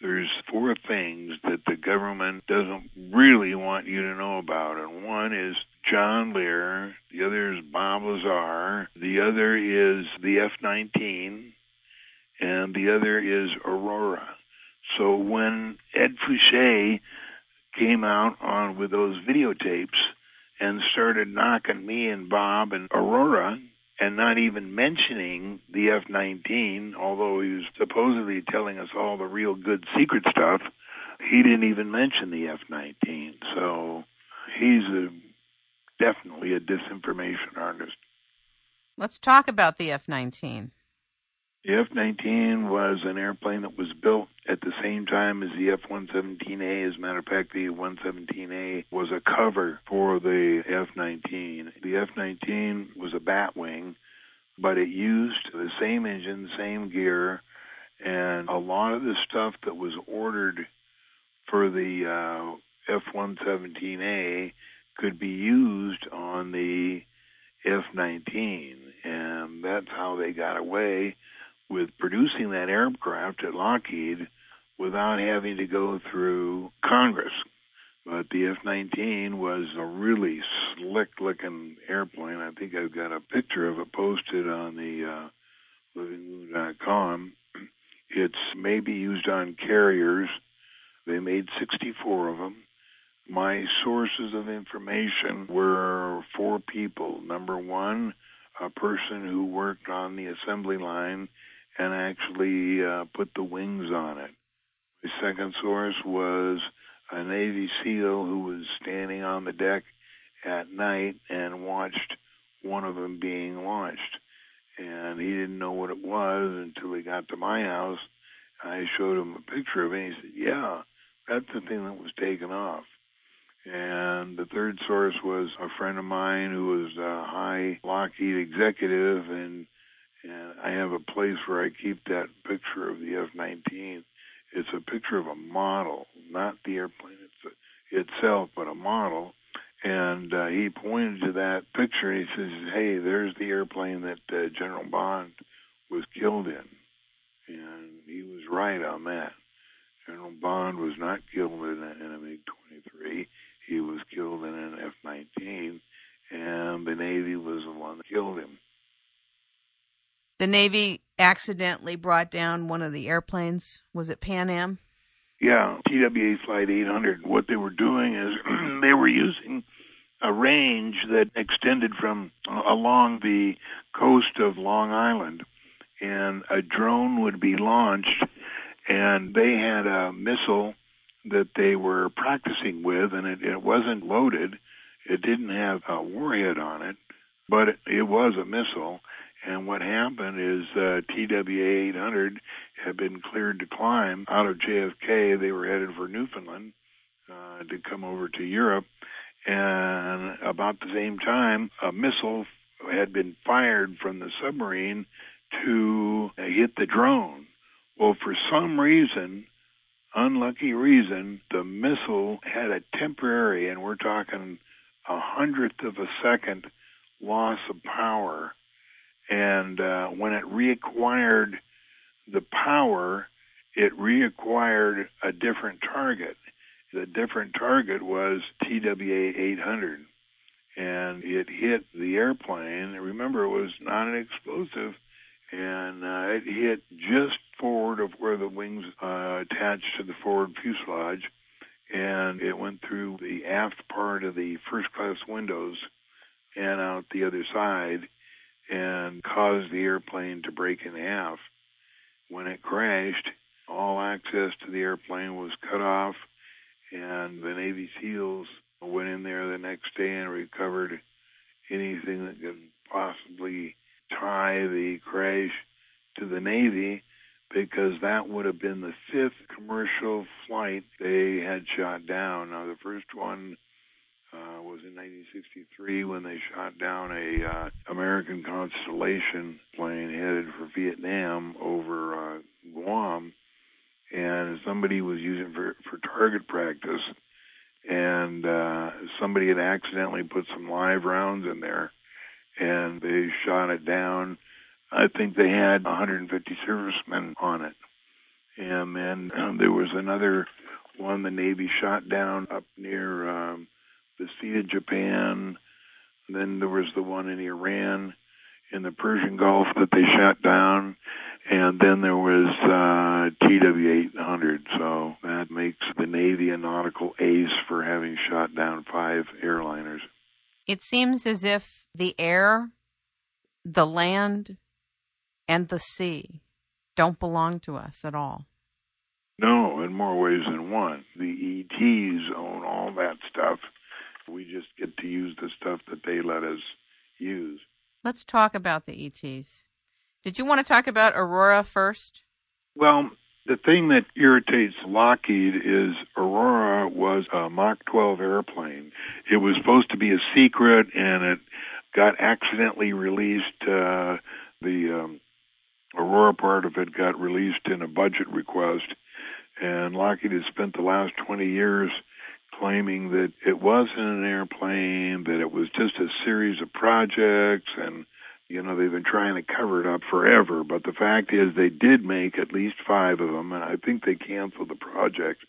there's four things that the government doesn't really want you to know about. And one is John Lear, the other is Bob Lazar, the other is the F 19, and the other is Aurora. So when Ed Fouché came out on with those videotapes, and started knocking me and Bob and Aurora and not even mentioning the F 19, although he was supposedly telling us all the real good secret stuff. He didn't even mention the F 19. So he's a, definitely a disinformation artist. Let's talk about the F 19. The F 19 was an airplane that was built at the same time as the F 117A. As a matter of fact, the 117A was a cover for the F 19. The F 19 was a Batwing, but it used the same engine, same gear, and a lot of the stuff that was ordered for the uh, F 117A could be used on the F 19. And that's how they got away with producing that aircraft at Lockheed without having to go through Congress. But the F-19 was a really slick-looking airplane. I think I've got a picture of it posted on the uh, livingmoon.com. It's maybe used on carriers. They made 64 of them. My sources of information were four people. Number one, a person who worked on the assembly line and actually uh, put the wings on it. The second source was a Navy SEAL who was standing on the deck at night and watched one of them being launched. And he didn't know what it was until he got to my house. I showed him a picture of it, and he said, Yeah, that's the thing that was taken off. And the third source was a friend of mine who was a high Lockheed executive, and and I have a place where I keep that picture of the F-19. It's a picture of a model, not the airplane it's a, itself, but a model. And uh, he pointed to that picture and he says, "Hey, there's the airplane that uh, General Bond was killed in." And he was right on that. General Bond was not killed in a, in a MiG-23. He was killed in an F-19, and the Navy was the one that killed him. The Navy accidentally brought down one of the airplanes. Was it Pan Am? Yeah, TWA Flight 800. What they were doing is (clears throat) they were using a range that extended from uh, along the coast of Long Island, and a drone would be launched, and they had a missile that they were practicing with, and it, it wasn't loaded. It didn't have a warhead on it, but it, it was a missile. And what happened is uh, TWA 800 had been cleared to climb out of JFK. They were headed for Newfoundland uh, to come over to Europe. And about the same time, a missile had been fired from the submarine to hit the drone. Well, for some reason, unlucky reason, the missile had a temporary, and we're talking a hundredth of a second loss of power. And uh, when it reacquired the power, it reacquired a different target. The different target was TWA 800. And it hit the airplane. Remember, it was not an explosive, and uh, it hit just forward of where the wings uh, attached to the forward fuselage, and it went through the aft part of the first class windows and out the other side and caused the airplane to break in half. When it crashed, all access to the airplane was cut off, and the Navy SEALs went in there the next day and recovered anything that could possibly tie the crash to the Navy because that would have been the fifth commercial flight they had shot down. Now, the first one uh, was in 1963 when they shot down a uh, American Constellation plane headed for Vietnam over uh, Guam, and somebody was using for for target practice, and uh, somebody had accidentally put some live rounds in there, and they shot it down. I think they had 150 servicemen on it. And then um, (clears throat) there was another one the Navy shot down up near um, the Sea of Japan. Then there was the one in Iran in the Persian Gulf that they shot down. And then there was uh, TW 800. So that makes the Navy a nautical ace for having shot down five airliners. It seems as if the air, the land, and the sea don't belong to us at all. No, in more ways than one. The ETs own all that stuff. We just get to use the stuff that they let us use. Let's talk about the ETs. Did you want to talk about Aurora first? Well, the thing that irritates Lockheed is Aurora was a Mach 12 airplane. It was supposed to be a secret, and it got accidentally released. Uh, the um, Aurora part of it got released in a budget request, and Lockheed has spent the last 20 years claiming that it wasn't an airplane, that it was just a series of projects, and you know they've been trying to cover it up forever. But the fact is, they did make at least five of them, and I think they canceled the project.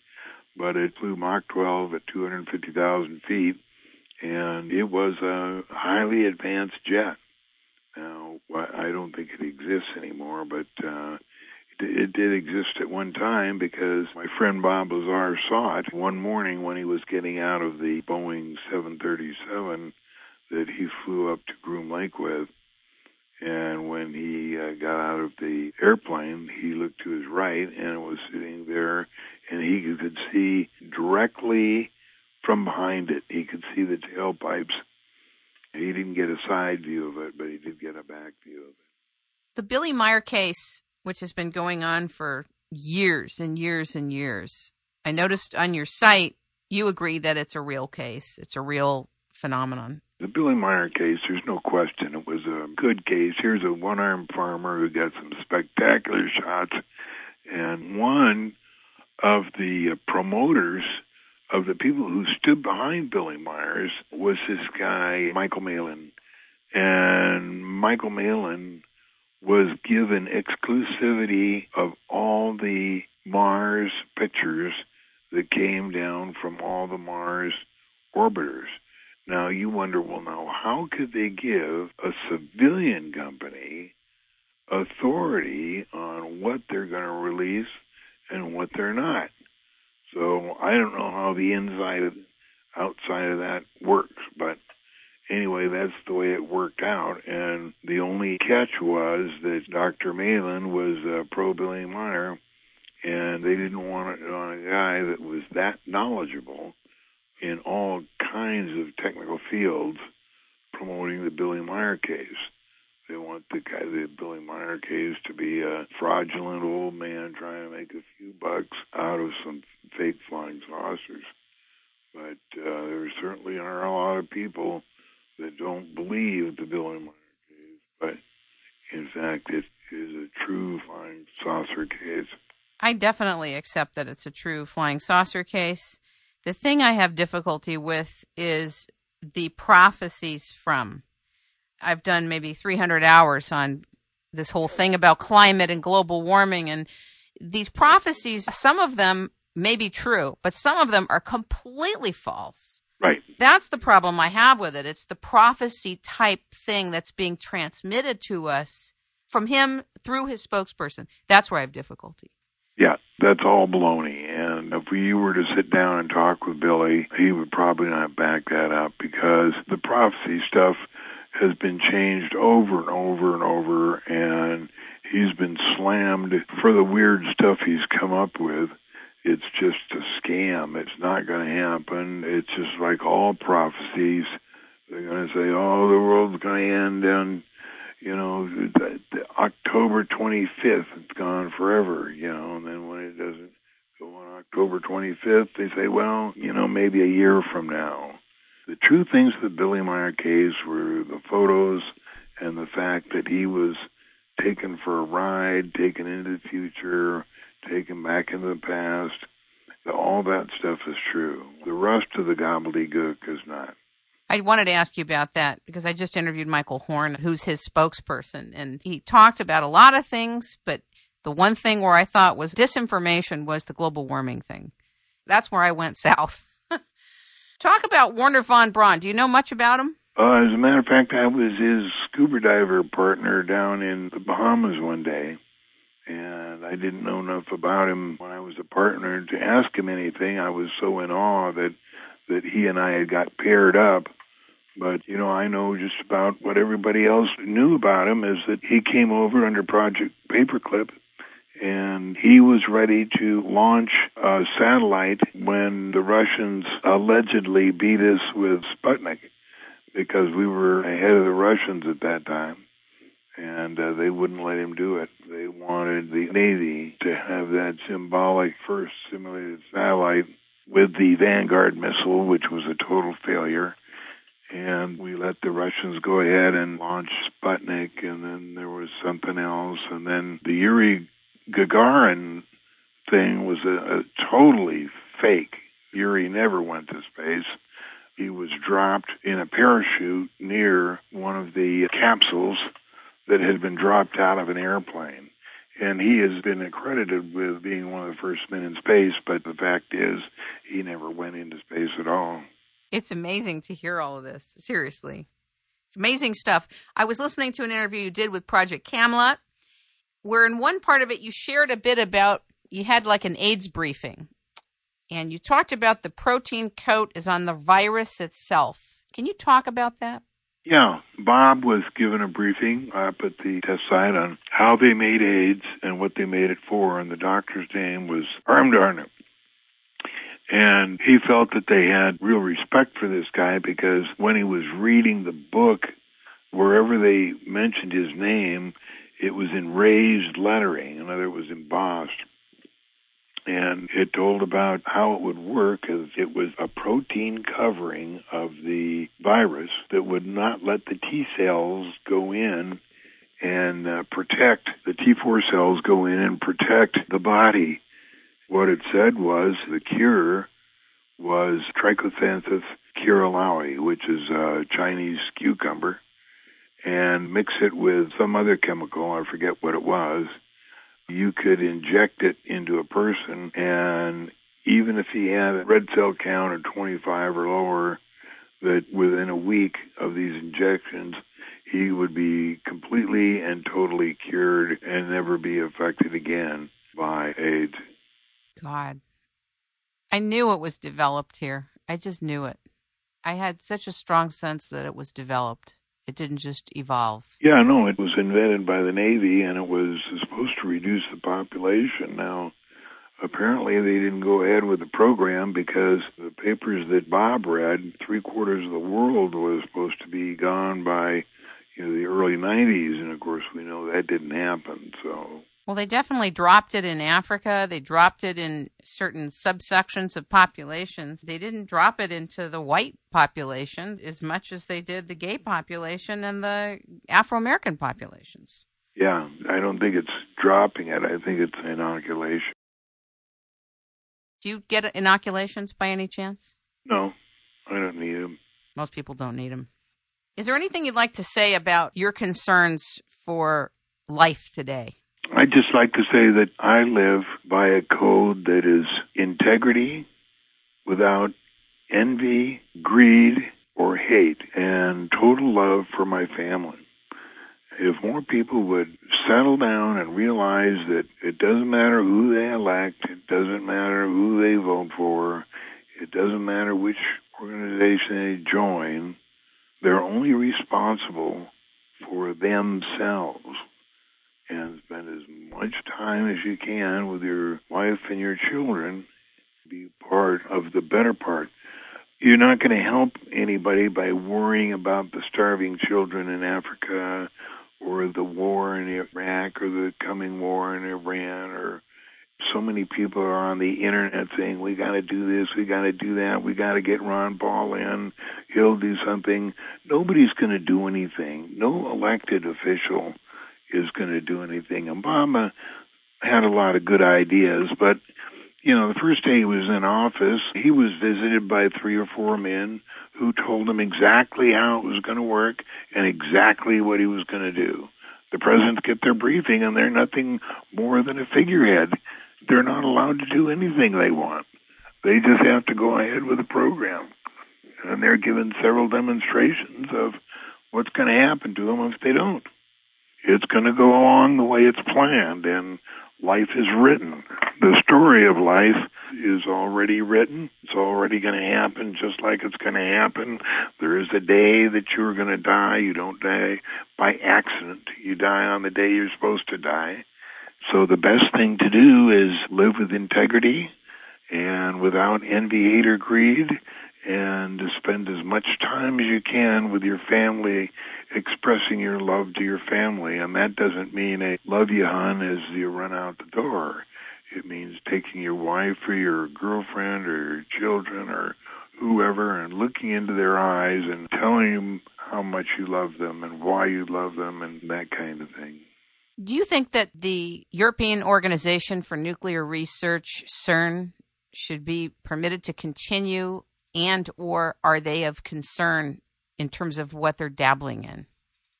but it flew Mach 12 at 250,000 feet, and it was a highly advanced jet. Now, I don't think it exists anymore, but uh, it did exist at one time because my friend Bob Lazar saw it one morning when he was getting out of the Boeing 737 that he flew up to Groom Lake with. And when he uh, got out of the airplane, he looked to his right and it was sitting there, and he could see directly from behind it. He could see the tailpipes. He didn't get a side view of it, but he did get a back view of it. The Billy Meier case, which has been going on for years and years and years, I noticed on your site you agree that it's a real case. It's a real phenomenon. The Billy Meier case, there's no question. It was a good case. Here's a one armed farmer who got some spectacular shots. And one of the promoters of the people who stood behind Billy Myers was this guy, Michael Malin. And Michael Malin was given exclusivity of all the Mars pictures that came down from all the Mars orbiters. Now you wonder, well, now how could they give a civilian company authority on what they're going to release and what they're not? So I don't know how the inside outside of that works, but anyway, that's the way it worked out. And the only catch was that Dr. Malin was a pro Billy Meier, and they didn't want it on a guy that was that knowledgeable in all kinds of technical fields promoting the Billy Meier case. They want the guy, the Billy Meier case, to be a fraudulent old man trying to make a few bucks out of some fake flying saucers. But uh, there certainly are a lot of people that don't believe the Billy Meier case, but in fact, it is a true flying saucer case. I definitely accept that it's a true flying saucer case. The thing I have difficulty with is the prophecies from. I've done maybe 300 hours on this whole thing about climate and global warming and these prophecies, some of them may be true, but some of them are completely false. That's the problem I have with it. It's the prophecy type thing that's being transmitted to us from him through his spokesperson. That's where I have difficulty. Yeah, that's all baloney. And if we were to sit down and talk with Billy, he would probably not back that up because the prophecy stuff has been changed over and over and over, and he's been slammed for the weird stuff he's come up with. It's just a scam. It's not going to happen. It's just like all prophecies. They're going to say, "Oh, the world's going to end on, you know, the, the October 25th. It's gone forever." You know, and then when it doesn't go on October 25th, they say, "Well, you know, maybe a year from now." The true things the Billy Meier case were the photos and the fact that he was taken for a ride, taken into the future, taken back into the past. All that stuff is true. The rest of the gobbledygook is not. I wanted to ask you about that because I just interviewed Michael Horn, who's his spokesperson, and he talked about a lot of things, but the one thing where I thought was disinformation was the global warming thing. That's where I went (laughs) south. Talk about Wernher von Braun. Do you know much about him? Uh, as a matter of fact, I was his scuba diver partner down in the Bahamas one day, and I didn't know enough about him when I was a partner to ask him anything. I was so in awe that that he and I had got paired up. But you know, I know just about what everybody else knew about him is that he came over under Project Paperclip and he was ready to launch a satellite when the Russians allegedly beat us with Sputnik because we were ahead of the Russians at that time. And uh, they wouldn't let him do it. They wanted the Navy to have that symbolic first simulated satellite with the Vanguard missile, which was a total failure. And we let the Russians go ahead and launch Sputnik, and then there was something else. And then the Yuri Gagarin thing was a, a totally fake. Yuri never went to space. He was dropped in a parachute near one of the capsules that had been dropped out of an airplane. And he has been accredited with being one of the first men in space, but the fact is, he never went into space at all. It's amazing to hear all of this. Seriously. It's amazing stuff. I was listening to an interview you did with Project Camelot, where in one part of it you shared a bit about you had like an AIDS briefing. And you talked about the protein coat is on the virus itself. Can you talk about that? Yeah, Bob was given a briefing up at the test site on how they made AIDS and what they made it for, and the doctor's name was Armdarner. And he felt that they had real respect for this guy because when he was reading the book, wherever they mentioned his name, it was in raised lettering. In other words, embossed. And it told about how it would work as it was a protein covering of the virus that would not let the T cells go in and uh, protect the T4 cells go in and protect the body what it said was the cure was Trichosanthes kirilowii, which is a Chinese cucumber, and mix it with some other chemical, I forget what it was. You could inject it into a person, and even if he had a red cell count of 25 or lower, that within a week of these injections, he would be completely and totally cured and never be affected again by AIDS. God. I knew it was developed here. I just knew it. I had such a strong sense that it was developed. It didn't just evolve. Yeah, no, it was invented by the Navy and it was supposed to reduce the population. Now, apparently they didn't go ahead with the program because the papers that Bob read, three quarters of the world was supposed to be gone by you know the early 90s, and of course we know that didn't happen. So well, they definitely dropped it in Africa. They dropped it in certain subsections of populations. They didn't drop it into the white population as much as they did the gay population and the Afro American populations. Yeah, I don't think it's dropping it. I think it's inoculation. Do you get inoculations by any chance? No, I don't need them. Most people don't need them. Is there anything you'd like to say about your concerns for life today? I'd just like to say that I live by a code that is integrity without envy, greed, or hate, and total love for my family. If more people would settle down and realize that it doesn't matter who they elect, it doesn't matter who they vote for, it doesn't matter which organization they join, they're only responsible for themselves and spend as much time as you can with your wife and your children. Be part of the better part. You're not going to help anybody by worrying about the starving children in Africa or the war in Iraq or the coming war in Iran or so many people are on the internet saying we got to do this, we got to do that, we got to get Ron Paul in, he'll do something. Nobody's going to do anything. No elected official is going to do anything. Obama had a lot of good ideas, but you know, the first day he was in office, he was visited by three or four men who told him exactly how it was going to work and exactly what he was going to do. The presidents get their briefing and they're nothing more than a figurehead. They're not allowed to do anything they want. They just have to go ahead with the program. And they're given several demonstrations of what's going to happen to them if they don't it's going to go along the way it's planned and life is written. The story of life is already written. It's already going to happen just like it's going to happen. There is a day that you're going to die. You don't die by accident. You die on the day you're supposed to die. So the best thing to do is live with integrity and without envy, hate, or greed and to spend as much time as you can with your family expressing your love to your family. And that doesn't mean a love you, hon, as you run out the door. It means taking your wife or your girlfriend or your children or whoever and looking into their eyes and telling them how much you love them and why you love them and that kind of thing. Do you think that the European Organization for Nuclear Research, CERN, should be permitted to continue and or are they of concern in terms of what they're dabbling in?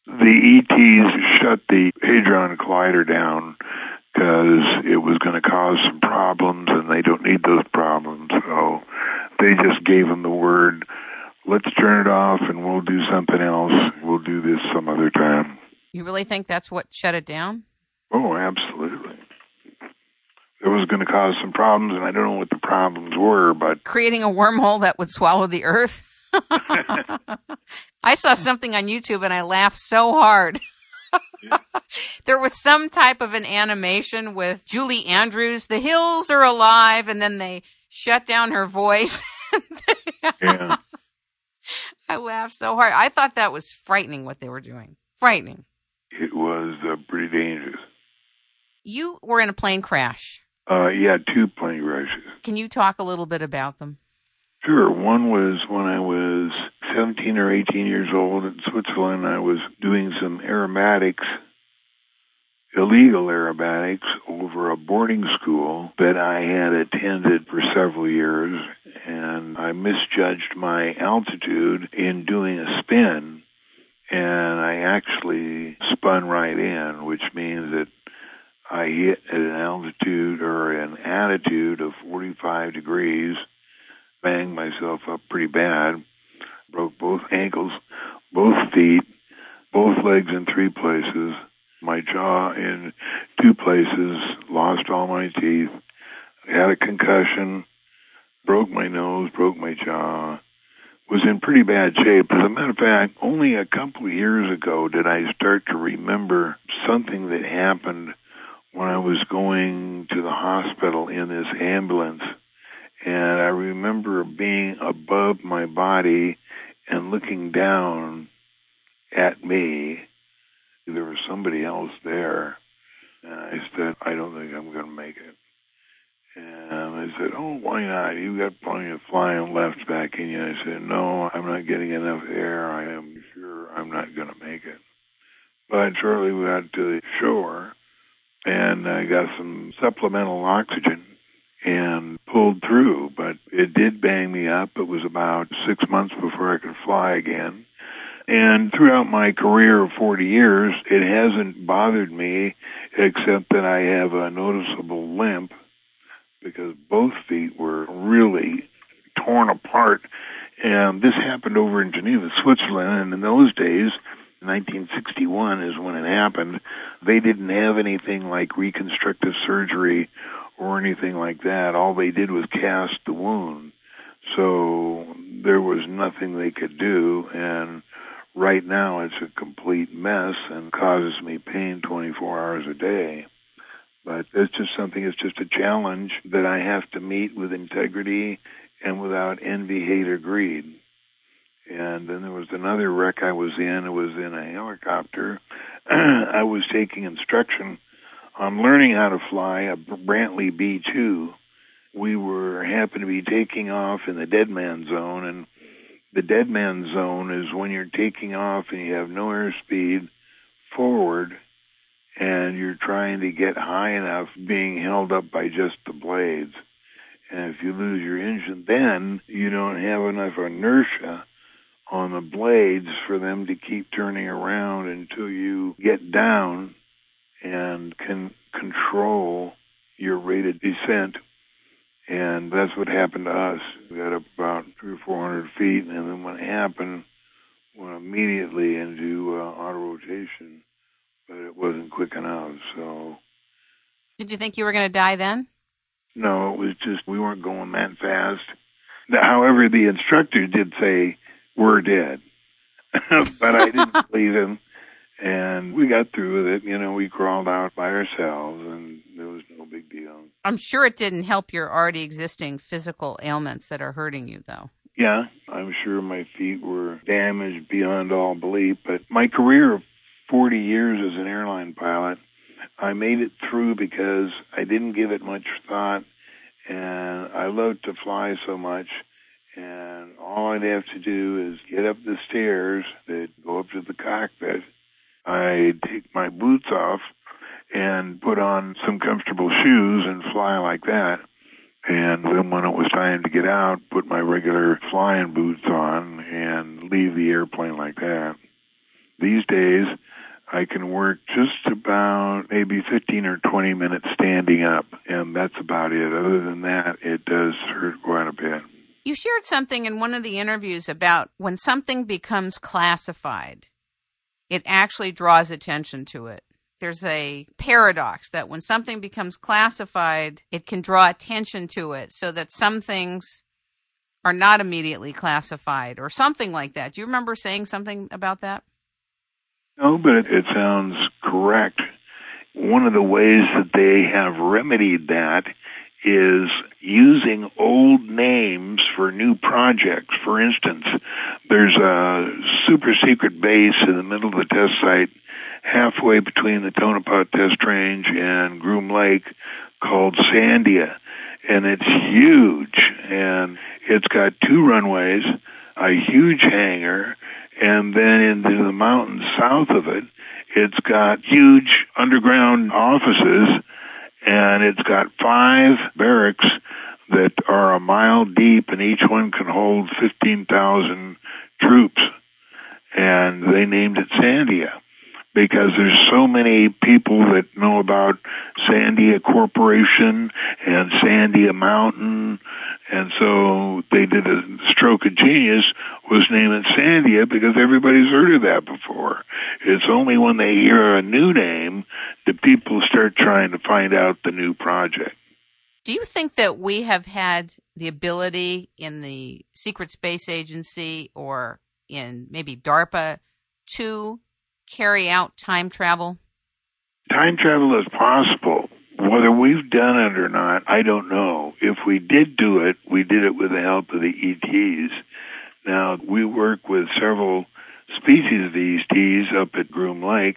The ETs shut the Hadron Collider down because it was going to cause some problems and they don't need those problems. So they just gave them the word, let's turn it off and we'll do something else. We'll do this some other time. You really think that's what shut it down? Oh, absolutely. It was going to cause some problems, and I don't know what the problems were, but. Creating a wormhole that would swallow the earth? (laughs) I saw something on YouTube and I laughed so hard. (laughs) there was some type of an animation with Julie Andrews. The hills are alive, and then they shut down her voice. (laughs) yeah. I laughed so hard. I thought that was frightening what they were doing. Frightening. It was uh, pretty dangerous. You were in a plane crash. Uh, yeah, two plane crashes. Can you talk a little bit about them? Sure. One was when I was 17 or 18 years old in Switzerland. I was doing some aromatics, illegal aerobatics, over a boarding school that I had attended for several years, and I misjudged my altitude in doing a spin, and I actually spun right in, which means that I hit at an altitude or an attitude of 45 degrees, banged myself up pretty bad, broke both ankles, both feet, both legs in three places, my jaw in two places, lost all my teeth, had a concussion, broke my nose, broke my jaw, was in pretty bad shape. As a matter of fact, only a couple of years ago did I start to remember something that happened when I was going to the hospital in this ambulance. And I remember being above my body and looking down at me. There was somebody else there. And I said, I don't think I'm going to make it. And I said, Oh, why not? You've got plenty of flying left back in you. I said, No, I'm not getting enough air. I am sure I'm not going to make it. But shortly we got to the shore and I got some supplemental oxygen and pulled through, but it did bang me up. It was about six months before I could fly again. And throughout my career of 40 years, it hasn't bothered me except that I have a noticeable limp because both feet were really torn apart. And this happened over in Geneva, Switzerland. And in those days, 1961 is when it happened. They didn't have anything like reconstructive surgery or anything like that. All they did was cast the wound. So there was nothing they could do. And right now it's a complete mess and causes me pain 24 hours a day. But it's just something, it's just a challenge that I have to meet with integrity and without envy, hate, or greed. And then there was another wreck I was in. It was in a helicopter. (clears throat) I was taking instruction on learning how to fly a Brantly B2. We were happened to be taking off in the dead man zone, and the dead man zone is when you're taking off and you have no airspeed forward, and you're trying to get high enough, being held up by just the blades. And if you lose your engine, then you don't have enough inertia on the blades for them to keep turning around until you get down and can control your rate of descent. And that's what happened to us. We got up about three or four hundred feet, and then when it happened, went immediately into uh, auto rotation, but it wasn't quick enough. So, did you think you were going to die then? No, it was just we weren't going that fast. However, the instructor did say we're dead. (laughs) but I didn't (laughs) believe him. And we got through with it. You know, we crawled out by ourselves and there was no big deal. I'm sure it didn't help your already existing physical ailments that are hurting you, though. Yeah, I'm sure my feet were damaged beyond all belief. But my career of 40 years as an airline pilot, I made it through because I didn't give it much thought. And I loved to fly so much and all I'd have to do is get up the stairs that go up to the cockpit. I'd take my boots off and put on some comfortable shoes and fly like that. And then when it was time to get out, put my regular flying boots on and leave the airplane like that. These days, I can work just about maybe 15 or 20 minutes standing up, and that's about it. Other than that, it does hurt quite a bit. You shared something in one of the interviews about when something becomes classified, it actually draws attention to it. There's a paradox that when something becomes classified, it can draw attention to it so that some things are not immediately classified or something like that. Do you remember saying something about that? No, but it, sounds correct. One of the ways that they have remedied that is using old names for new projects. For instance, there's a super secret base in the middle of the test site halfway between the Tonopah Test Range and Groom Lake called Sandia. And it's huge. And it's got two runways, a huge hangar, and then into the mountains south of it, it's got huge underground offices, and it's got five barracks that are a mile deep, and each one can hold 15,000 troops. And they named it Sandia because there's so many people that know about Sandia Corporation and Sandia Mountain and so they did a stroke of genius was naming Sandia because everybody's heard of that before. It's only when they hear a new name that people start trying to find out the new project. Do you think that we have had the ability in the Secret Space Agency or in maybe DARPA to carry out time travel? Time travel is possible. Whether we've done it or not, I don't know. If we did do it, we did it with the help of the ETs. Now, we work with several species of ETs up at Groom Lake.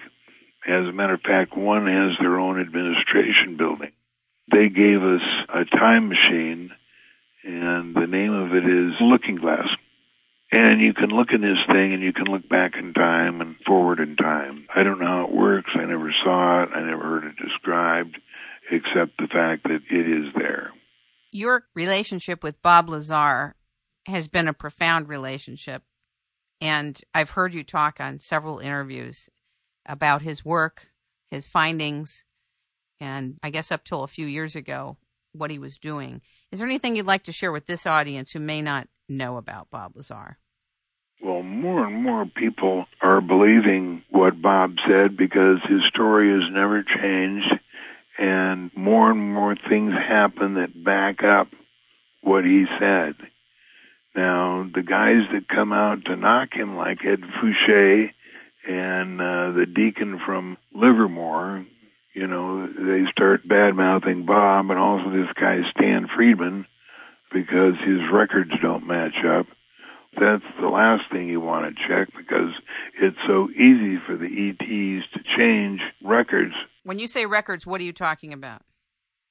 As a matter of fact, one has their own administration building. They gave us a time machine, and the name of it is Looking Glass. And you can look in this thing and you can look back in time and forward in time. I don't know how it works. I never saw it. I never heard it described except the fact that it is there. Your relationship with Bob Lazar has been a profound relationship. And I've heard you talk on several interviews about his work, his findings, and I guess up till a few years ago, what he was doing. Is there anything you'd like to share with this audience who may not know about Bob Lazar? Well, more and more people are believing what Bob said because his story has never changed and more and more things happen that back up what he said. Now, the guys that come out to knock him, like Ed Fouché and uh, the deacon from Livermore, you know, they start bad mouthing Bob and also this guy Stan Friedman because his records don't match up. That's the last thing you want to check because it's so easy for the ETs to change records when you say records, what are you talking about?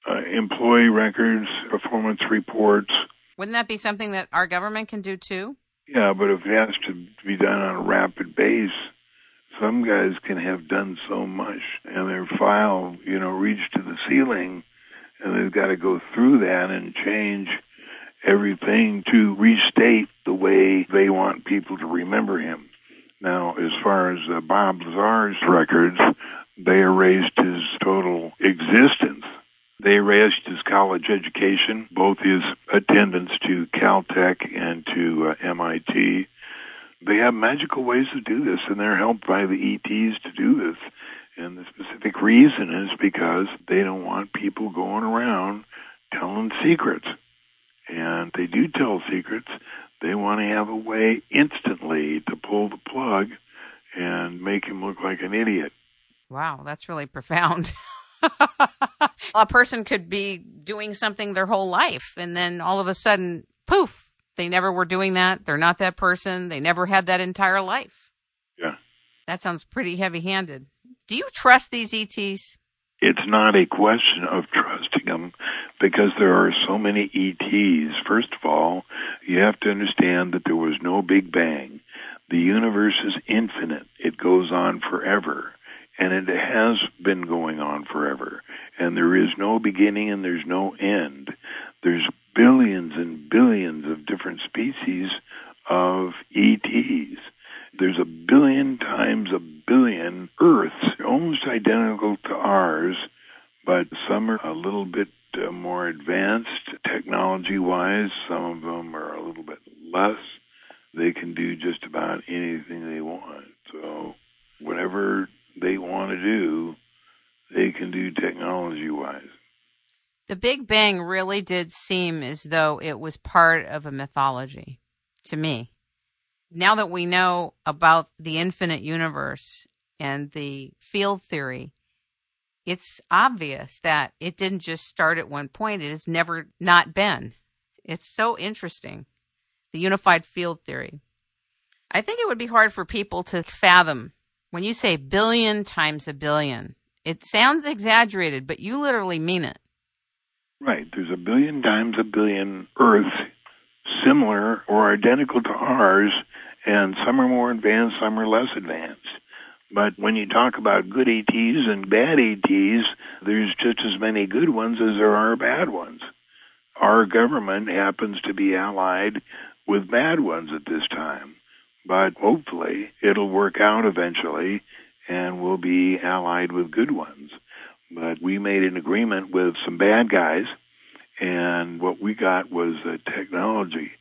Uh, employee records, performance reports. Wouldn't that be something that our government can do too? Yeah, but if it has to be done on a rapid base, some guys can have done so much and their file, you know, reached to the ceiling and they've got to go through that and change everything to restate the way they want people to remember him. Now, as far as uh, Bob Lazar's records, they erased his total existence. They erased his college education, both his attendance to Caltech and to uh, MIT. They have magical ways to do this, and they're helped by the ETs to do this. And the specific reason is because they don't want people going around telling secrets. And they do tell secrets. They want to have a way instantly to pull the plug and make him look like an idiot. Wow, that's really profound. (laughs) a person could be doing something their whole life and then all of a sudden, poof, they never were doing that. They're not that person. They never had that entire life. Yeah. That sounds pretty heavy handed. Do you trust these ETs? It's not a question of trusting them because there are so many ETs. First of all, you have to understand that there was no Big Bang. The universe is infinite, it goes on forever and it has been going on forever. And there is no beginning and there's no end. There's billions and billions of different species of ETs. There's a billion times a billion Earths, almost identical to ours, but some are a little bit uh, more advanced technology wise. Some of them are a little bit less. They can do just about anything they want. So, whatever they want to do, they can do technology wise. The Big Bang really did seem as though it was part of a mythology to me. Now that we know about the infinite universe and the field theory, it's obvious that it didn't just start at one point. It has never not been. It's so interesting. The unified field theory. I think it would be hard for people to fathom when you say billion times a billion. It sounds exaggerated, but you literally mean it. Right. There's a billion times a billion Earths similar or identical to ours, and some are more advanced, some are less advanced. But when you talk about good ETs and bad ETs, there's just as many good ones as there are bad ones. Our government happens to be allied with bad ones at this time. But hopefully it'll work out eventually and we'll be allied with good ones. But we made an agreement with some bad guys and what we got was a technology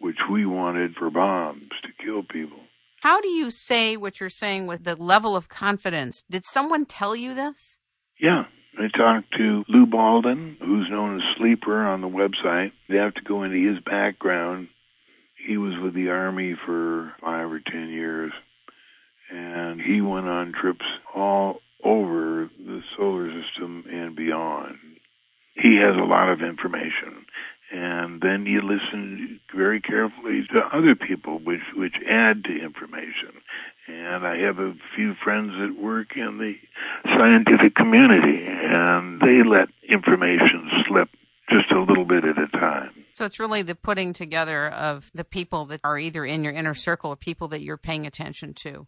which we wanted for bombs to kill people. How do you say what you're saying with the level of confidence? Did someone tell you this? Yeah. I talked to Lou Baldwin, who's known as Sleeper on the website. They have to go into his background. He was with the Army for five or ten years, and he went on trips all over the solar system and beyond. He has a lot of information and then you listen very carefully to other people which which add to information. And i have a few friends that work in the scientific community and they let information slip just a little bit at a time. So it's really the putting together of the people that are either in your inner circle or people that you're paying attention to.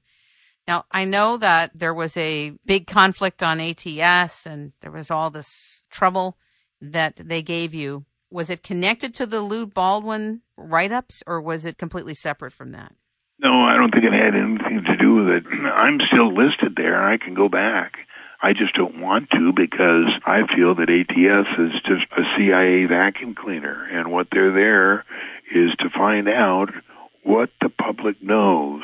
Now, I know that there was a big conflict on ATS and there was all this trouble that they gave you was it connected to the Lou Baldwin write ups or was it completely separate from that? No, I don't think it had anything to do with it. I'm still listed there. I can go back. I just don't want to because I feel that ATS is just a CIA vacuum cleaner, and what they're there is to find out what the public knows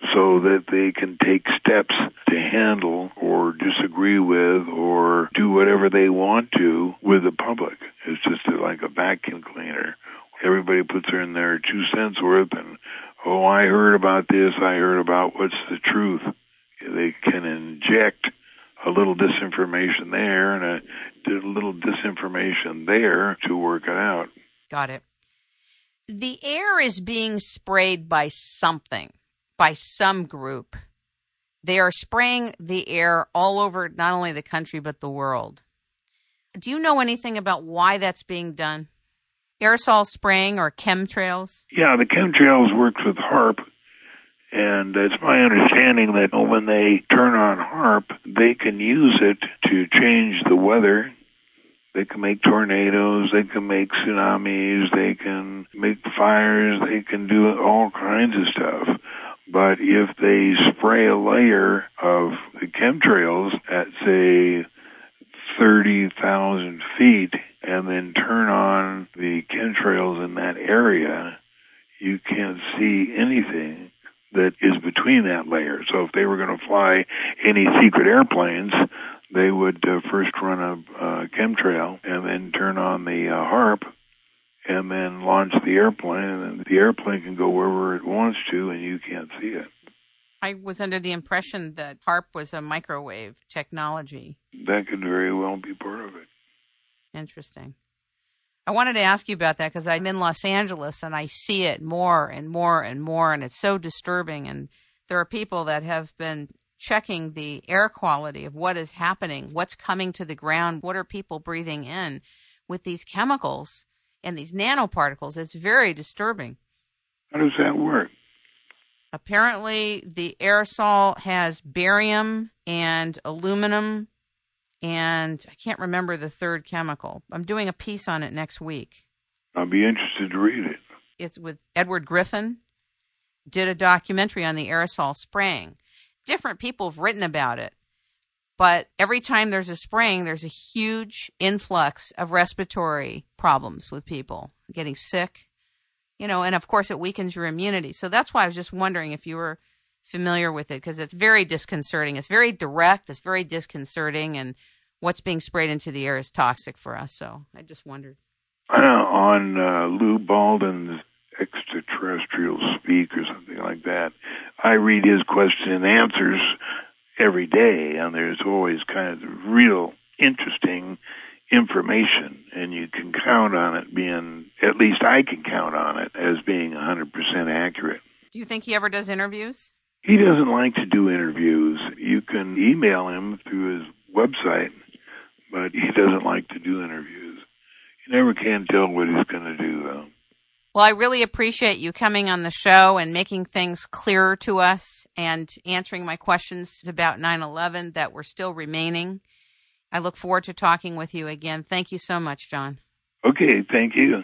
so that they can take steps to handle or disagree with or do whatever they want to with the public. It's just like a vacuum cleaner. Everybody puts in their two cents worth and, oh, I heard about this, I heard about what's the truth. They can inject a little disinformation there and a, a little disinformation there to work it out. Got it. The air is being sprayed by something by some group. They are spraying the air all over not only the country but the world. Do you know anything about why that's being done? Aerosol spraying or chemtrails? Yeah, the chemtrails works with HAARP. and it's my understanding that when they turn on HAARP, they can use it to change the weather. They can make tornadoes, they can make tsunamis, they can make fires, they can do all kinds of stuff. But if they spray a layer of chemtrails at, say, 30,000 feet and then turn on the chemtrails in that area, you can't see anything that is between that layer. So if they were going to fly any secret airplanes, they would uh, first run a uh, chemtrail and then turn on the uh, HAARP and then launch the airplane, and the airplane can go wherever it wants to, and you can't see it. I was under the impression that HAARP was a microwave technology. That could very well be part of it. Interesting. I wanted to ask you about that because I'm in Los Angeles and I see it more and more and more, and it's so disturbing. And there are people that have been checking the air quality of what is happening, what's coming to the ground, what are people breathing in with these chemicals and these nanoparticles. It's very disturbing. How does that work? Apparently, the aerosol has barium and aluminum, and I can't remember the third chemical. I'm doing a piece on it next week. I'll be interested to read it. It's with Edward Griffin. Did a documentary on the aerosol spraying. different people have written about it. But every time there's a spring, there's a huge influx of respiratory problems with people getting sick, you know, and of course it weakens your immunity. So that's why I was just wondering if you were familiar with it because it's very disconcerting. It's very direct, it's very disconcerting, and what's being sprayed into the air is toxic for us. So I just wondered. Uh, (clears throat) on uh, Lou Baldwin's extraterrestrial speak or something like that, I read his question and answers every day, and there's always kind of real interesting information, and you can count on it being, at least I can count on it as being 100% accurate. Do you think he ever does interviews? He doesn't like to do interviews. You can email him through his website, but he doesn't like to do interviews. You never can tell what he's going to do, though. Well, I really appreciate you coming on the show and making things clearer to us and answering my questions about 9 11 that were still remaining. I look forward to talking with you again. Thank you so much, John. Okay, thank you.